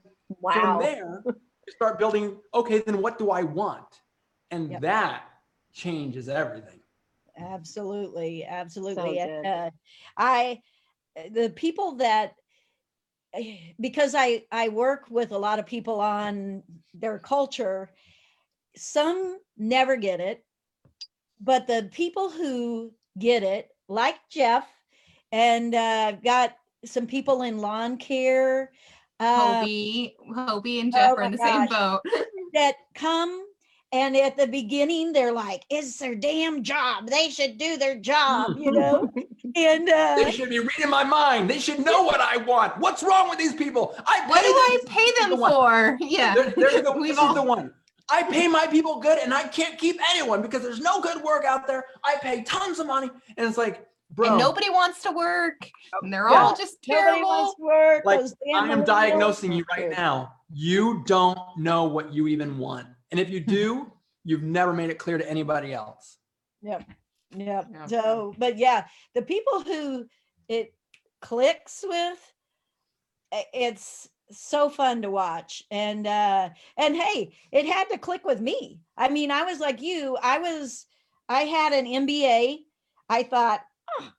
from there, you start building, okay, then what do I want? And Yep. that changes everything. Absolutely, absolutely. And, uh, I, the people that, because I I work with a lot of people on their culture, some never get it, but the people who get it, like Jeff, and uh, I've got some people in lawn care. uh, Hobie, Hobie and Jeff oh are in the same boat. that come and at the beginning they're like it's their damn job they should do their job you know and uh They should be reading my mind. They should know what I want. What's wrong with these people? I What do pay them. I pay them the one. for? Yeah, There- there's the, We've this all- is the one. I pay my people good and I can't keep anyone because there's no good work out there. I pay tons of money. And it's like, bro, and nobody wants to work, and they're Yeah. all just terrible. wants work like I am diagnosing you right now. You don't know what you even want. And if you do, you've never made it clear to anybody else. Yep. Yep. Yeah. So, but yeah, the people who it clicks with, it's so fun to watch. And uh and hey, it had to click with me. I mean, I was like you. I was I had an MBA. I thought, "Oh,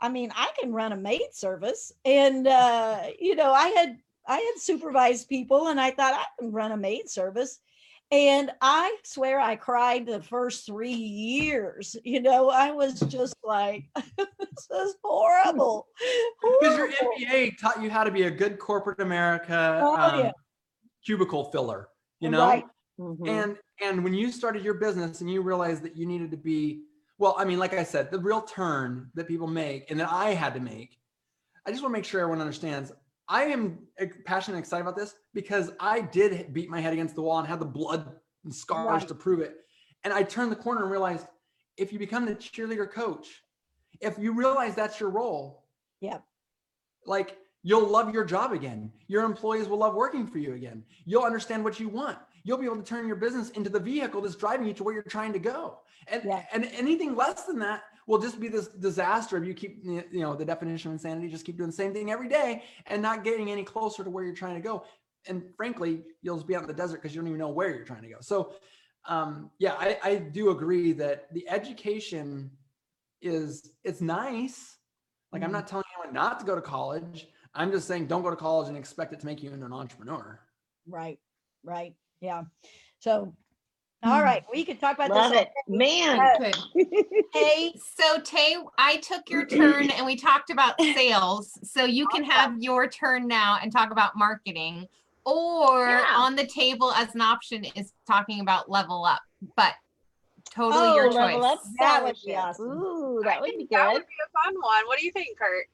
I mean, I can run a maid service. And uh, you know, I had I had supervised people and I thought I can run a maid service. And I swear I cried the first three years. You know, I was just like, this is horrible. Because your. MBA taught you how to be a good corporate America Oh, um, yeah. cubicle filler, you know? Right. Mhm. And and when you started your business and you realized that you needed to be, well, I mean, like I said, the real turn that people make and that I had to make, I just want to make sure everyone understands. I am eh, passionate and excited about this because I did beat my head against the wall and had the blood and scars Right. to prove it. And I turned the corner and realized if you become the cheerleader coach, if you realize that's your role, Yep. like you'll love your job again. Your employees will love working for you again. You'll understand what you want. You'll be able to turn your business into the vehicle that's driving you to where you're trying to go. And Yeah. and anything less than that will just be this disaster if you keep you know the definition of insanity just keep doing the same thing every day and not getting any closer to where you're trying to go. And frankly, you'll just be out in the desert because you don't even know where you're trying to go. So um, yeah, I, I do agree that the education is it's nice. Like I'm not telling anyone not to go to college. I'm just saying don't go to college and expect it to make you into an entrepreneur. Right. Right. Yeah. So, all hmm. right, we could talk about Love this. it. Man. Hey, So Tay, I took your turn and we talked about sales. So you can have your turn now and talk about marketing. Or Yeah. on the table as an option is talking about level up, but totally your Oh, level choice. up That would be awesome. Ooh, I that would think be That would be a fun one. What do you think, Kurt?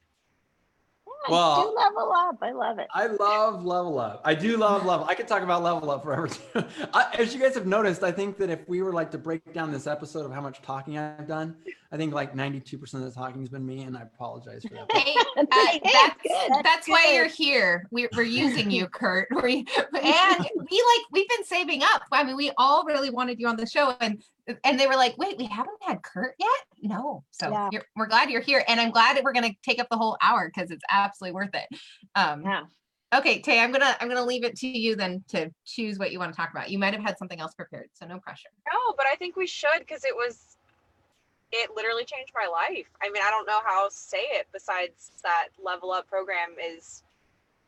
Yeah, Well- do level up. I love it. I love level up. I do love level. I could talk about level up forever. Too. I, as you guys have noticed, I think that if we were like to break down this episode of how much talking I've done, I think like 92% of the talking has been me, and I apologize for that. Hey, uh, Hey, that's good. that's why you're here. We're, we're using you, Kurt. We, and we like we've been saving up. I mean, we all really wanted you on the show, and and they were like, "Wait, we haven't had Kurt yet." No, so Yeah. you're, we're glad you're here, and I'm glad that we're going to take up the whole hour because it's absolutely worth it. Um, Yeah. Okay, Tay, I'm gonna I'm gonna leave it to you then to choose what you want to talk about. You might have had something else prepared, so no pressure. No, but I think we should because it was, it literally changed my life. I mean, I don't know how else to say it besides that level up program is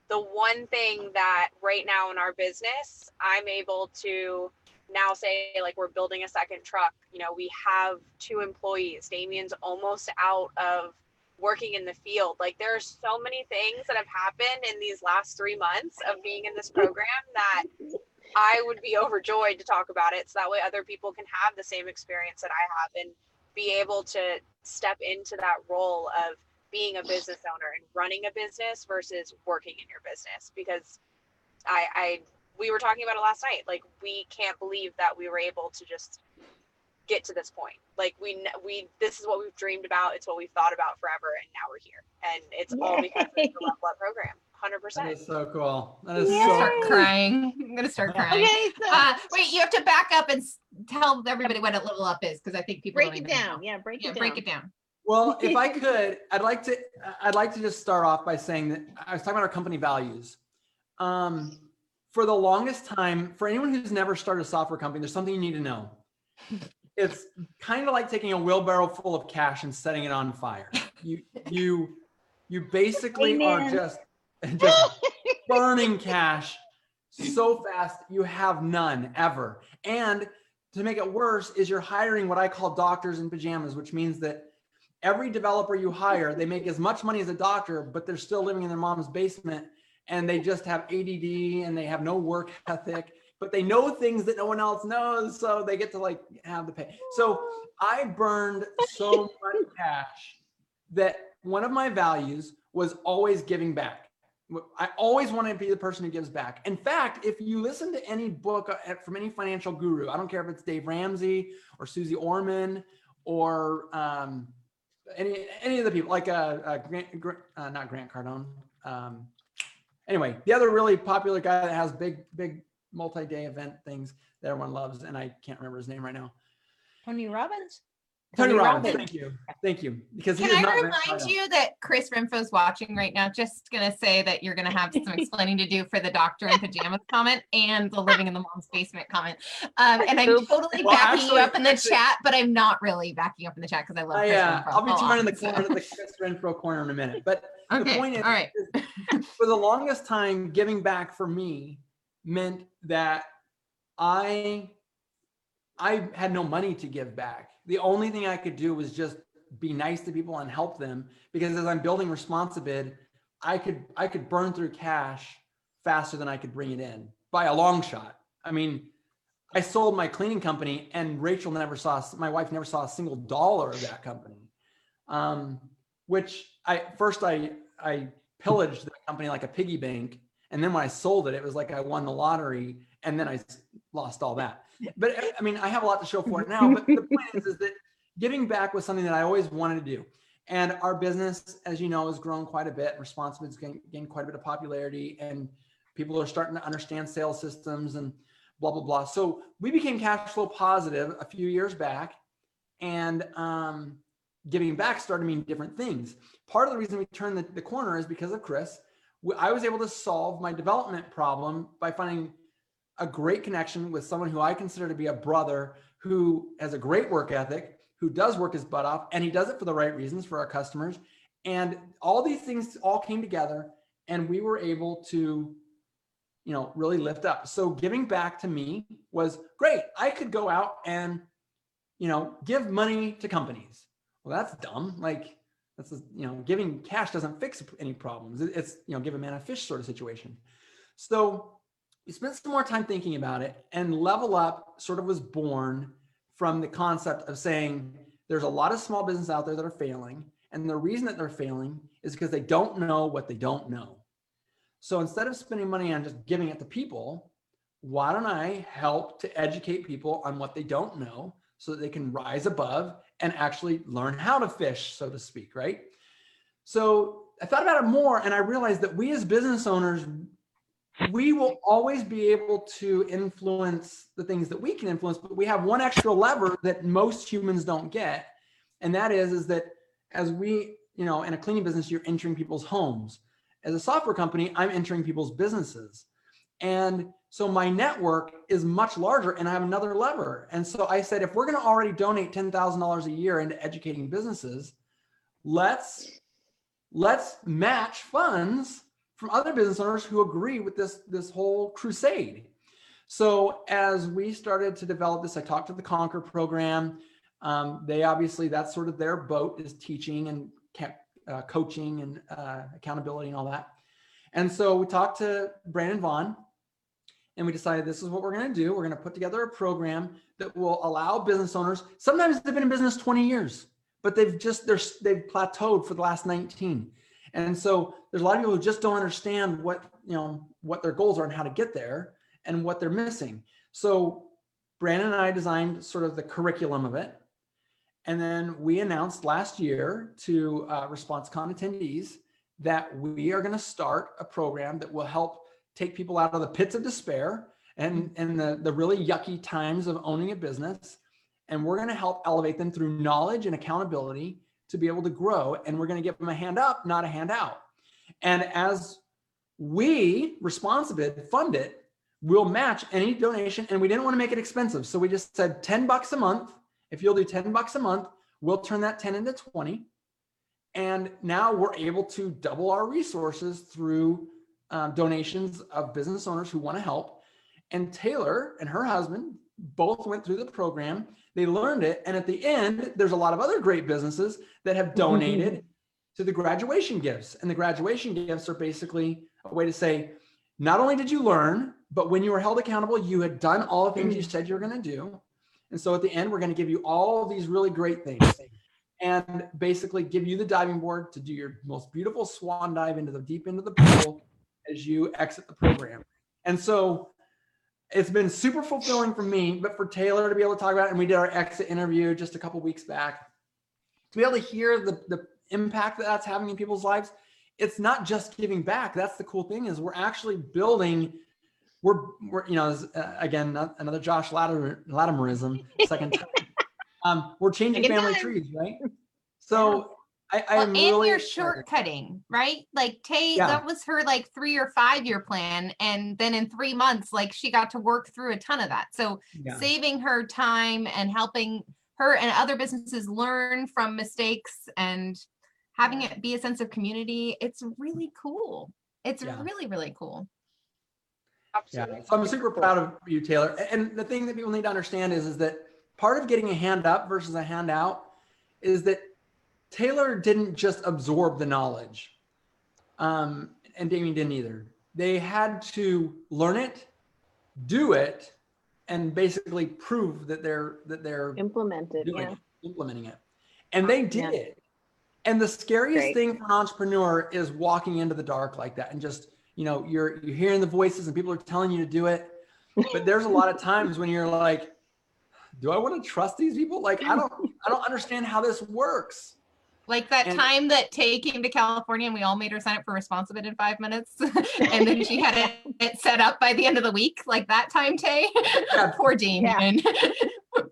the one thing that right now in our business, I'm able to now say, like, we're building a second truck. You know, we have two employees. Damien's almost out of working in the field. Like, there are so many things that have happened in these last three months of being in this program that I would be overjoyed to talk about it so that way other people can have the same experience that I have and be able to step into that role of being a business owner and running a business versus working in your business because I I we were talking about it last night like we can't believe that we were able to just get to this point like we kn- we this is what we've dreamed about it's what we've thought about forever and now we're here and it's all because of the Yay. level up program 100% That is so cool. That is Yay. I'm gonna so start crying. I'm gonna start crying. Okay, so Uh, wait, you have to back up and s- tell everybody what a level up is because I think people break it even know. down. Yeah, break Yeah, it down. break it down. Well, if I could, I'd like to. I'd like to just start off by saying that I was talking about our company values. Um, for the longest time, for anyone who's never started a software company, there's something you need to know. It's kind of like taking a wheelbarrow full of cash and setting it on fire. You you you basically are Amen. just just burning cash so fast you have none ever. And to make it worse is you're hiring what I call doctors in pajamas, which means that every developer you hire, they make as much money as a doctor, but they're still living in their mom's basement and they just have ADD and they have no work ethic, but they know things that no one else knows. So they get to like have the pay. So I burned so much cash that one of my values was always giving back. I always want to be the person who gives back. In fact, if you listen to any book uh, from any financial guru, I don't care if it's Dave Ramsey or Suze Orman or um, any any of the people like uh, uh, Grant, uh, not Grant Cardone. Um, anyway, the other really popular guy that has big big multi-day event things that everyone loves, and I can't remember his name right now. Tony Robbins. Tony Tony Robbins, Robbins. thank you, thank you, because he Can is I not remind you that Chris Renfro's watching right now? Just gonna say that you're gonna have some explaining to do for the doctor in pajamas comment and the living in the mom's basement comment. Um, and I'm Oops. totally Well, backing actually- you up in the actually- chat, but I'm not really backing up in the chat because I love I, Chris uh, I'll be a lot, turning the so- corner, the Chris Renfro corner in a minute, but the point is, all right. is for the longest time, giving back for me meant that I I had no money to give back. The only thing I could do was just be nice to people and help them because as I'm building ResponsiBid, I could I could burn through cash faster than I could bring it in by a long shot. I mean, I sold my cleaning company and Rachel never saw my wife never saw a single dollar of that company. Um, which I first I I pillaged the company like a piggy bank and then when I sold it it was like I won the lottery and then I lost all that. But I- I mean I have a lot to show for it now but the point is is that giving back was something that I always wanted to do. And our business as you know has grown quite a bit. ResponsiBid's gained, gained quite a bit of popularity and people are starting to understand sales systems and blah blah blah. So we became cash flow positive a few years back, and um, giving back started mean different things. Part of the reason we turned the, the corner is because of Chris. I was able to solve my development problem by finding a great connection with someone who I consider to be a brother who has a great work ethic, who does work his butt off, and he does it for the right reasons for our customers. And all these things all came together, and we were able to you know, really lift up. So giving back to me was great. I could go out and, you know, give money to companies. Well, that's dumb. Like that's, a- you know, giving cash doesn't fix any problems. It's, you know, give a man a fish sort of situation. So we spent some more time thinking about it and level up sort of was born from the concept of saying there's a lot of small business out there that are failing. And the reason that they're failing is because they don't know what they don't know. So instead of spending money on just giving it to people, why don't I help to educate people on what they don't know so that they can rise above and actually learn how to fish, so to speak, right? So I thought about it more and I realized that we as business owners, we will always be able to influence the things that we can influence, but we have one extra lever that most humans don't get. And that is, is that as we, you know, in a cleaning business, you're entering people's homes as a software company, I'm entering people's businesses. And so my network is much larger and I have another lever. And so I said, if we're going to already donate $10,000 a year into educating businesses, let's let's match funds from other business owners who agree with this this whole crusade. So as we started to develop this, I talked to the Conquer program. Um, they obviously that's sort of their boat is teaching and uh, coaching and uh, accountability and all that. And so we talked to Brandon Vaughn and we decided this is what we're going to do. We're going to put together a program that will allow business owners. Sometimes they've been in business 20 years, but they've just they're they've plateaued for the last 19. And so there's a lot of people who just don't understand what you know what their goals are and how to get there and what they're missing. So Brandon and I designed sort of the curriculum of it. And then we announced last year to uh, Responsicon attendees that we are going to start a program that will help take people out of the pits of despair and, and the, the really yucky times of owning a business. And we're going to help elevate them through knowledge and accountability to be able to grow. And we're going to give them a hand up, not a hand out. And as we, ResponsiBid, fund it, we'll match any donation. And we didn't want to make it expensive. So we just said 10 bucks a month. If you'll do 10 bucks a month, we'll turn that 10 into 20. And now we're able to double our resources through um, donations of business owners who want to help. And Taylor and her husband both went through the program. They learned it. And at the end, there's a lot of other great businesses that have mm-hmm. donated to the graduation gifts. And the graduation gifts are basically a way to say, not only did you learn, but when you were held accountable, you had done all the things you mm-hmm. said you were going to do. And so at the end, we're going to give you all these really great things and basically give you the diving board to do your most beautiful swan dive into the deep end of the pool as you exit the program. And so it's been super fulfilling for me, but for Taylor to be able to talk about it, and we did our exit interview just a couple weeks back, to be able to hear the, the impact that that's having in people's lives. It's not just giving back. That's the cool thing is we're actually building. We're, we're you know, uh, again, not- another Josh Latimer, Latimerism, second time. Um, we're changing family time. trees, right? So I, I Well, am and really you're excited. shortcutting, right? Like Tay, Yeah. that was her like three or five year plan. And then in three months, like she got to work through a ton of that. So Yeah. saving her time and helping her and other businesses learn from mistakes and having it be a sense of community, it's really cool. It's Yeah. really, really cool. Absolutely. Yeah, so I'm super proud of you, Taylor. And the thing that people need to understand is, is that part of getting a hand up versus a handout is that Taylor didn't just absorb the knowledge, um, and Damien didn't either. They had to learn it, do it, and basically prove that they're that they're Implemented. Yeah. it, implementing it. And they did Yeah. it. And the scariest Great. thing for an entrepreneur is walking into the dark like that and just, you know, you're you're hearing the voices and people are telling you to do it. But there's a lot of times when you're like, do I want to trust these people? Like I don't I don't understand how this works. Like that And- time that Tay came to California and we all made her sign up for ResponsiBid in five minutes. and then she had it, it set up by the end of the week. Like that time, Tay. Yeah. Poor Damien.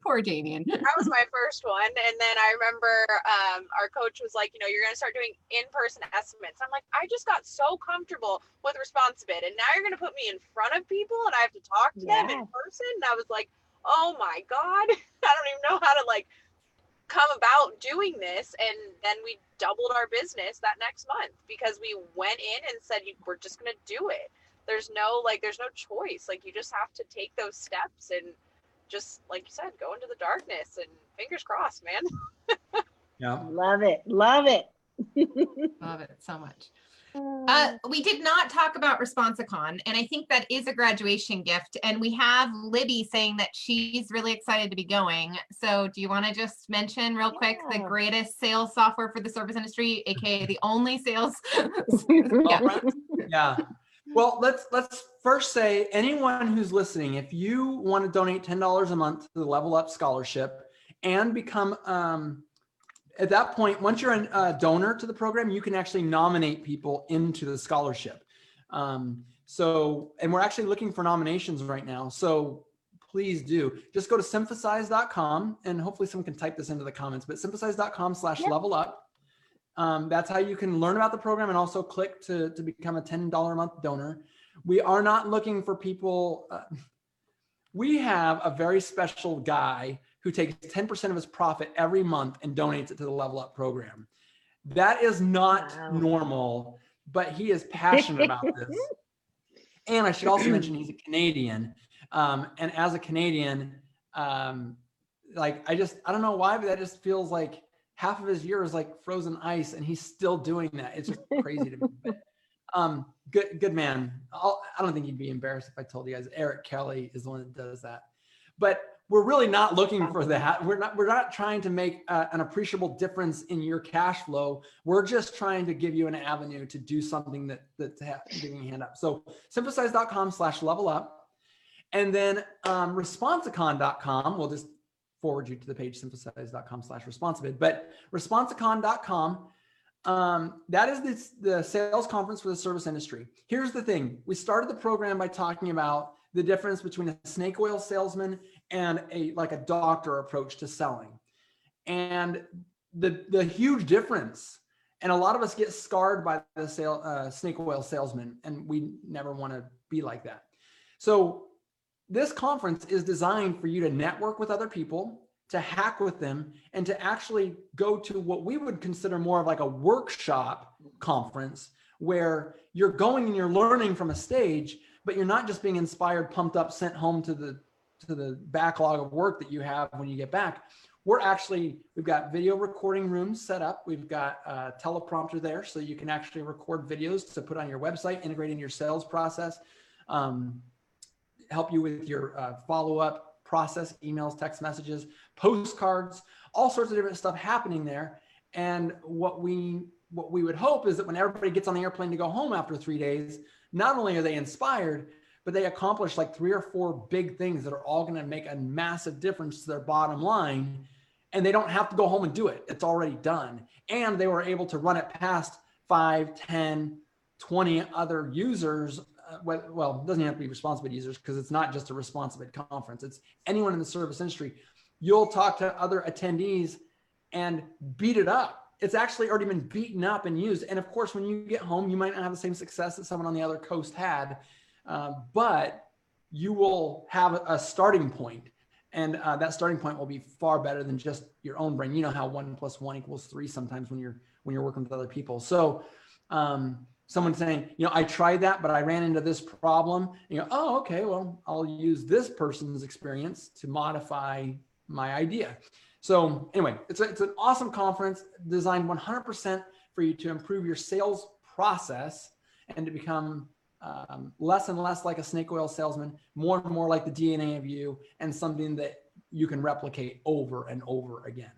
Poor Damien. that was my first one and then i remember um, our coach was like you know you're going to start doing in-person estimates i'm like i just got so comfortable with ResponsiBid and now you're going to put me in front of people and i have to talk to them in person and i was like oh my god i don't even know how to like come about doing this and then we doubled our business that next month because we went in and said we're just going to do it there's no like there's no choice like you just have to take those steps and just like you said go into the darkness and fingers crossed man Yeah. Love it. Love it. Love it so much. Uh, we did not talk about Responsicon, and I think that is a graduation gift. And we have Libby saying that she's really excited to be going. So, do you want to just mention real quick the greatest sales software for the service industry, aka the only sales? yeah. Yeah. Well, let's let's first say anyone who's listening, if you want to donate ten dollars a month to the Level Up Scholarship and become um, at that point, once you're a donor to the program, you can actually nominate people into the scholarship. Um, so, and we're actually looking for nominations right now. So please do just go to synthesize.com and hopefully someone can type this into the comments, but synthesize.com slash level up. Um, that's how you can learn about the program and also click to, to become a $10 a month donor. We are not looking for people. Uh, we have a very special guy who takes 10% of his profit every month and donates it to the level up program. That is not Wow. normal, but he is passionate about this. And I should also mention he's a Canadian. Um, and as a Canadian, um, like I just I don't know why, but that just feels like half of his year is like frozen ice, and he's still doing that. It's just crazy to me. But, um, good good man. I'll, I don't think he'd be embarrassed if I told you guys. Eric Kelly is the one that does that. But we're really not looking for that. We're not we're not trying to make uh, an appreciable difference in your cash flow. We're just trying to give you an avenue to do something that that's ha- giving a hand up. So synthesize.com slash level up. And then um, responsicon.com, we'll just forward you to the page synthesize.com slash responsibid. But responsicon.com, um, that is the, the sales conference for the service industry. Here's the thing. We started the program by talking about the difference between a snake oil salesman and a like a doctor approach to selling. And the the huge difference and a lot of us get scarred by the sale uh, snake oil salesman and we never want to be like that so this conference is designed for you to network with other people to hack with them and to actually go to what we would consider more of like a workshop conference where you're going and you're learning from a stage but you're not just being inspired pumped up sent home to the to the backlog of work that you have when you get back. We're actually we've got video recording rooms set up. We've got a teleprompter there so you can actually record videos to put on your website integrate in your sales process um, help you with your uh, follow-up process emails text messages postcards all sorts of different stuff happening there. And what we what we would hope is that when everybody gets on the airplane to go home after three days not only are they inspired but they accomplish like three or four big things that are all going to make a massive difference to their bottom line and they don't have to go home and do it. It's already done. And they were able to run it past 5 10 20 other users uh, well, it doesn't have to be ResponsiBid users because it's not just a ResponsiBid conference. It's anyone in the service industry. You'll talk to other attendees and beat it up. It's actually already been beaten up and used. And of course, when you get home, you might not have the same success that someone on the other coast had, uh, but you will have a starting point and uh, that starting point will be far better than just your own brain. You know how one plus one equals three sometimes when you're when you're working with other people. So um, someone saying you know i tried that but i ran into this problem. You go oh okay well i'll use this person's experience to modify my idea. So anyway it's, a, it's an awesome conference designed 100% for you to improve your sales process and to become um, less and less like a snake oil salesman, more and more like the DNA of you, and something that you can replicate over and over again.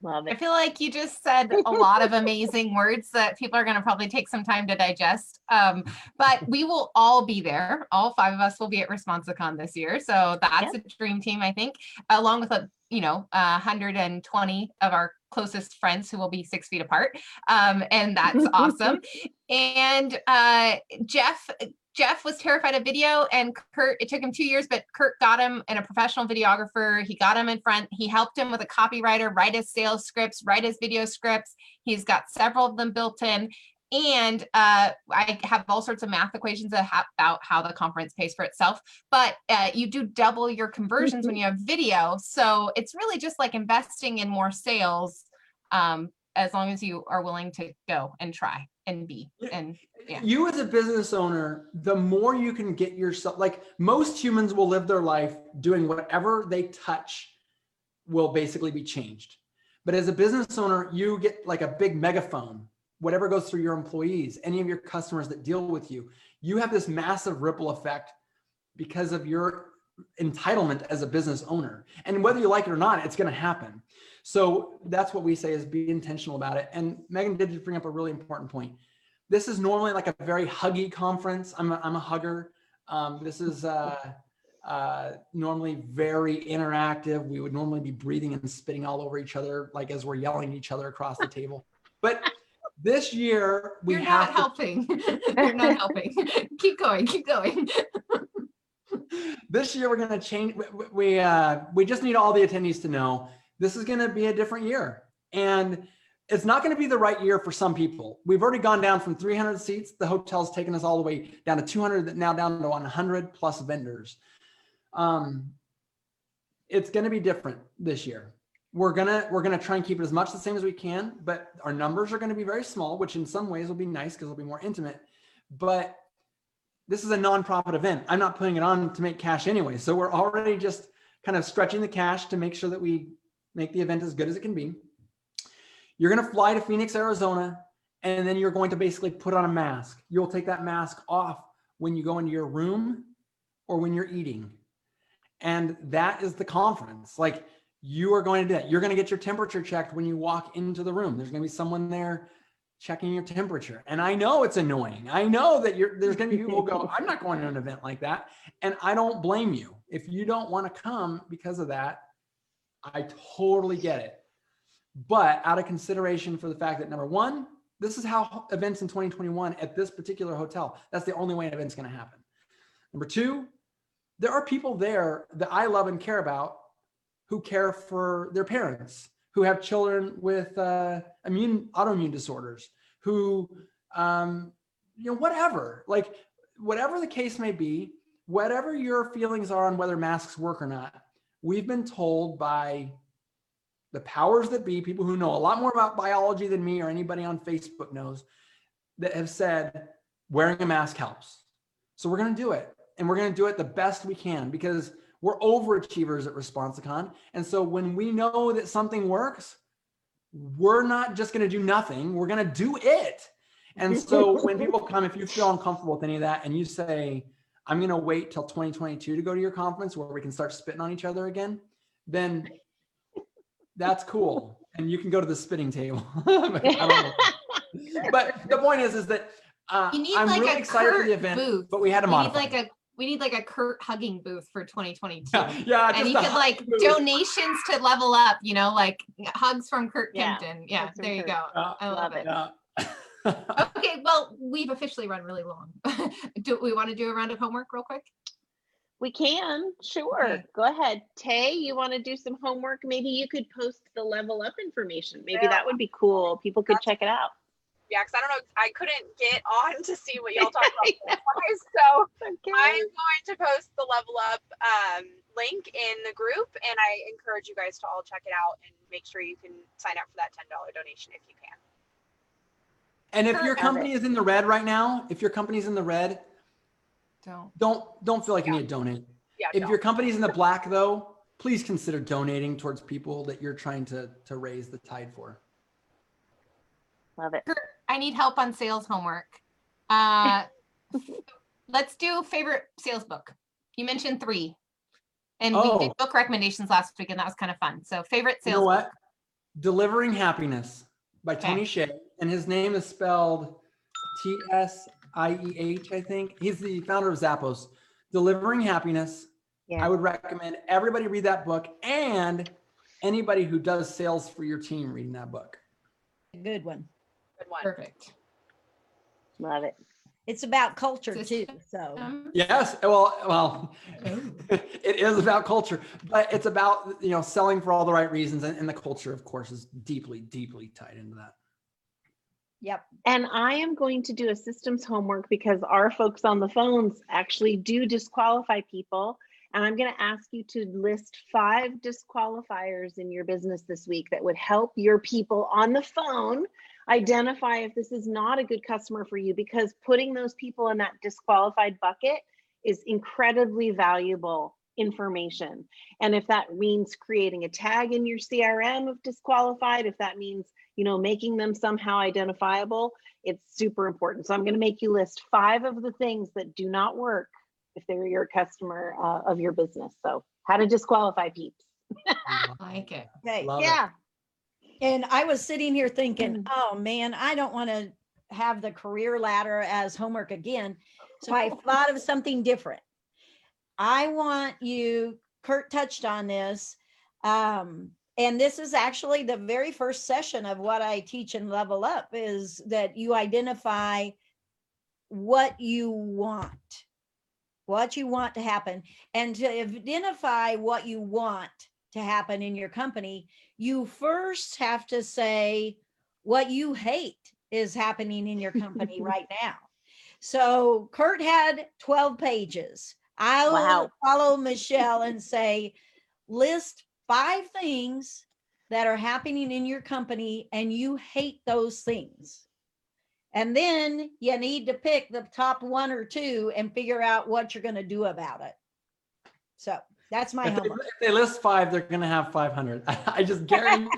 Love it. I feel like you just said a lot of amazing words that people are going to probably take some time to digest. Um, but we will all be there. All five of us will be at ResponsiCon this year. So that's a dream team, I think, along with a you know, uh, 120 of our closest friends who will be six feet apart. Um, and that's awesome. And uh, Jeff, Jeff was terrified of video and Kurt, it took him two years, but Kurt got him in a professional videographer. He got him in front. He helped him with a copywriter, write his sales scripts, write his video scripts. He's got several of them built in and uh, I have all sorts of math equations about how the conference pays for itself. But uh, you do double your conversions when you have video, so it's really just like investing in more sales, um, as long as you are willing to go and try and be and yeah. You as a business owner, the more you can get yourself like most humans will live their life doing whatever they touch will basically be changed. But as a business owner, you get like a big megaphone whatever goes through your employees, any of your customers that deal with you, you have this massive ripple effect because of your entitlement as a business owner. And whether you like it or not, it's going to happen. So that's what we say is be intentional about it. And Megan did bring up a really important point. This is normally like a very huggy conference. I'm a, I'm a hugger. Um, this is uh, uh, normally very interactive. We would normally be breathing and spitting all over each other, like as we're yelling at each other across the table. But this year we You're have not helping. You're not helping. keep going. Keep going. this year we're going to change. We we, uh, we just need all the attendees to know this is going to be a different year, and it's not going to be the right year for some people. We've already gone down from 300 seats. The hotel's taken us all the way down to 200. Now down to 100 plus vendors. Um, it's going to be different this year we're gonna we're gonna try and keep it as much the same as we can but our numbers are to be very small which in some ways will be nice because it'll be more intimate. But this is a nonprofit event. I'm not putting it on to make cash anyway. So we're already just kind of stretching the cash to make sure that we make the event as good as it can be. You're to fly to phoenix arizona and then you're going to basically put on a mask. You'll take that mask off when you go into your room or when you're eating. And that is the conference. Like you are going to do that. You're going to get your temperature checked when you walk into the room. There's going to be someone there checking your temperature. And I know it's annoying. I know that you're there's going to be people go, I'm not going to an event like that. And I don't blame you. If you don't want to come because of that, I totally get it. But out of consideration for the fact that number one, this is how events in 2021 at this particular hotel, that's the only way an event's going to happen. Number two, there are people there that I love and care about who care for their parents, who have children with uh, immune autoimmune disorders, who um, you know whatever, like whatever the case may be, whatever your feelings are on whether masks work or not, we've been told by the powers that be, people who know a lot more about biology than me or anybody on Facebook knows, that have said wearing a mask helps. So we're going to do it. And we're going to do it the best we can because we're overachievers at ResponsiCon. And so when we know that something works, we're not just going to do nothing, we're going to do it. And so when people come, if you feel uncomfortable with any of that and you say, I'm going to wait till 2022 to go to your conference where we can start spitting on each other again, then that's cool. And you can go to the spitting table. but the point is, is that uh, I'm like really excited for the event, booth. but we had to modify. Need like a we need like a Kurt hugging booth for 2022. Yeah, yeah and you could like booth. donations to level up, you know, like hugs from Kurt yeah, Kempton. Yeah, there you Kurt. go. Yeah, I love, love it. Yeah. okay, well, we've officially run really long. do we want to do a round of homework real quick? We can, sure. Okay. Go ahead. Tay, you want to do some homework? Maybe you could post the level up information. Maybe Yeah. that would be cool. People could check it out. Yeah, because I don't know. I couldn't get on to see what y'all talked about. so Okay. I'm going to post the level up um, link in the group, and I encourage you guys to all check it out and make sure you can sign up for that ten dollar donation if you can. And if your company is in the red right now, if your company's in the red, Don't. don't don't feel like you need to donate. Yeah. If no. your company's in the black though, please consider donating towards people that you're trying to to raise the tide for. Love it. I need help on sales homework. Uh, let's do favorite sales book. You mentioned three, and we Oh. did book recommendations last week, and that was kind of fun. So favorite sales. You sales know what? book. Delivering Happiness by Okay. Tony Hsieh, and his name is spelled T S I E H, I think. He's the founder of Zappos. Delivering Happiness. Yeah. I would recommend everybody read that book and anybody who does sales for your team reading that book. Good one. Good one. Perfect. Love it. It's about culture too. So Yes, well, well, oh. it is about culture, but it's about you know selling for all the right reasons, and, and the culture, of course, is deeply, deeply tied into that. yep. And I am going to do a systems homework because our folks on the phones actually do disqualify people. And I'm going to ask you to list five disqualifiers in your business this week that would help your people on the phone identify if this is not a good customer for you because putting those people in that disqualified bucket is incredibly valuable information. And if that means creating a tag in your CRM of disqualified, if that means, you know, making them somehow identifiable, it's super important. So I'm going to make you list five of the things that do not work if they're your customer uh, of your business. So how to disqualify peeps. like it. Okay. Love it. And I was sitting here thinking, Mm. oh man, I don't want to have the career ladder as homework again. So I thought of something different. I want you, Kurt touched on this. Um, and this is actually the very first session of what I teach and level up is that you identify what you want, what you want to happen. And to identify what you want to happen in your company, you first have to say what you hate is happening in your company right now. So Kurt had 12 pages. I'll Wow. follow Michelle and say, list five things that are happening in your company and you hate those things. And then you need to pick the top one or two and figure out what you're going to do about it. So that's my If they, homework. if they list five, they're going to have 500. I just guarantee.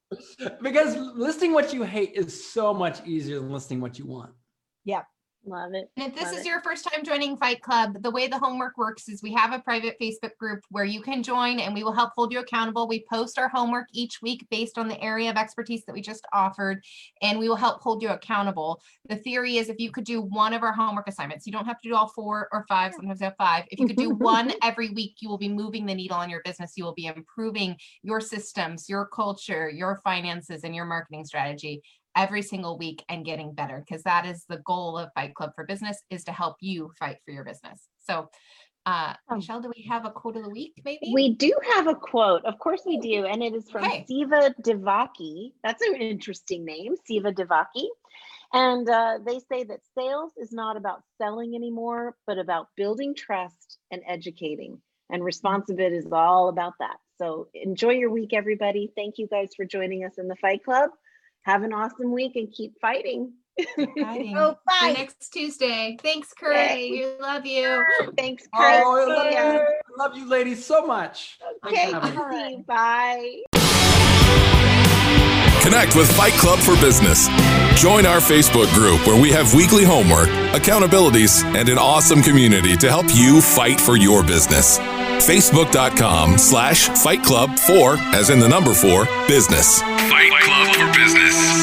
because listing what you hate is so much easier than listing what you want. Love it. And if this Love is it. your first time joining Fight Club, the way the homework works is we have a private Facebook group where you can join and we will help hold you accountable. We post our homework each week based on the area of expertise that we just offered, and we will help hold you accountable. The theory is if you could do one of our homework assignments, you don't have to do all four or five, sometimes have five. If you could do one every week, you will be moving the needle on your business. You will be improving your systems, your culture, your finances, and your marketing strategy every single week and getting better because that is the goal of fight club for business is to help you fight for your business so uh Oh. michelle do we have a quote of the week maybe We do have a quote. Of course we do. And it is from Okay. Siva Devaki. That's an interesting name, Siva Devaki. And uh, they say that sales is not about selling anymore, but about building trust and educating. And ResponsiBid is all about that. So enjoy your week, everybody. Thank you guys for joining us in the Fight Club. Have an awesome week and keep fighting. Exciting. Go See next tuesday thanks kurt Yay. we love you Thanks, Chris. Oh, I love, ya. you. I love you ladies so much. Okay, for see you. Bye. Connect with Fight Club for Business. Join our Facebook group where we have weekly homework, accountabilities, and an awesome community to help you fight for your business. Facebook.com slash Fight Club for, as in the number four, business. Fight Club for Business.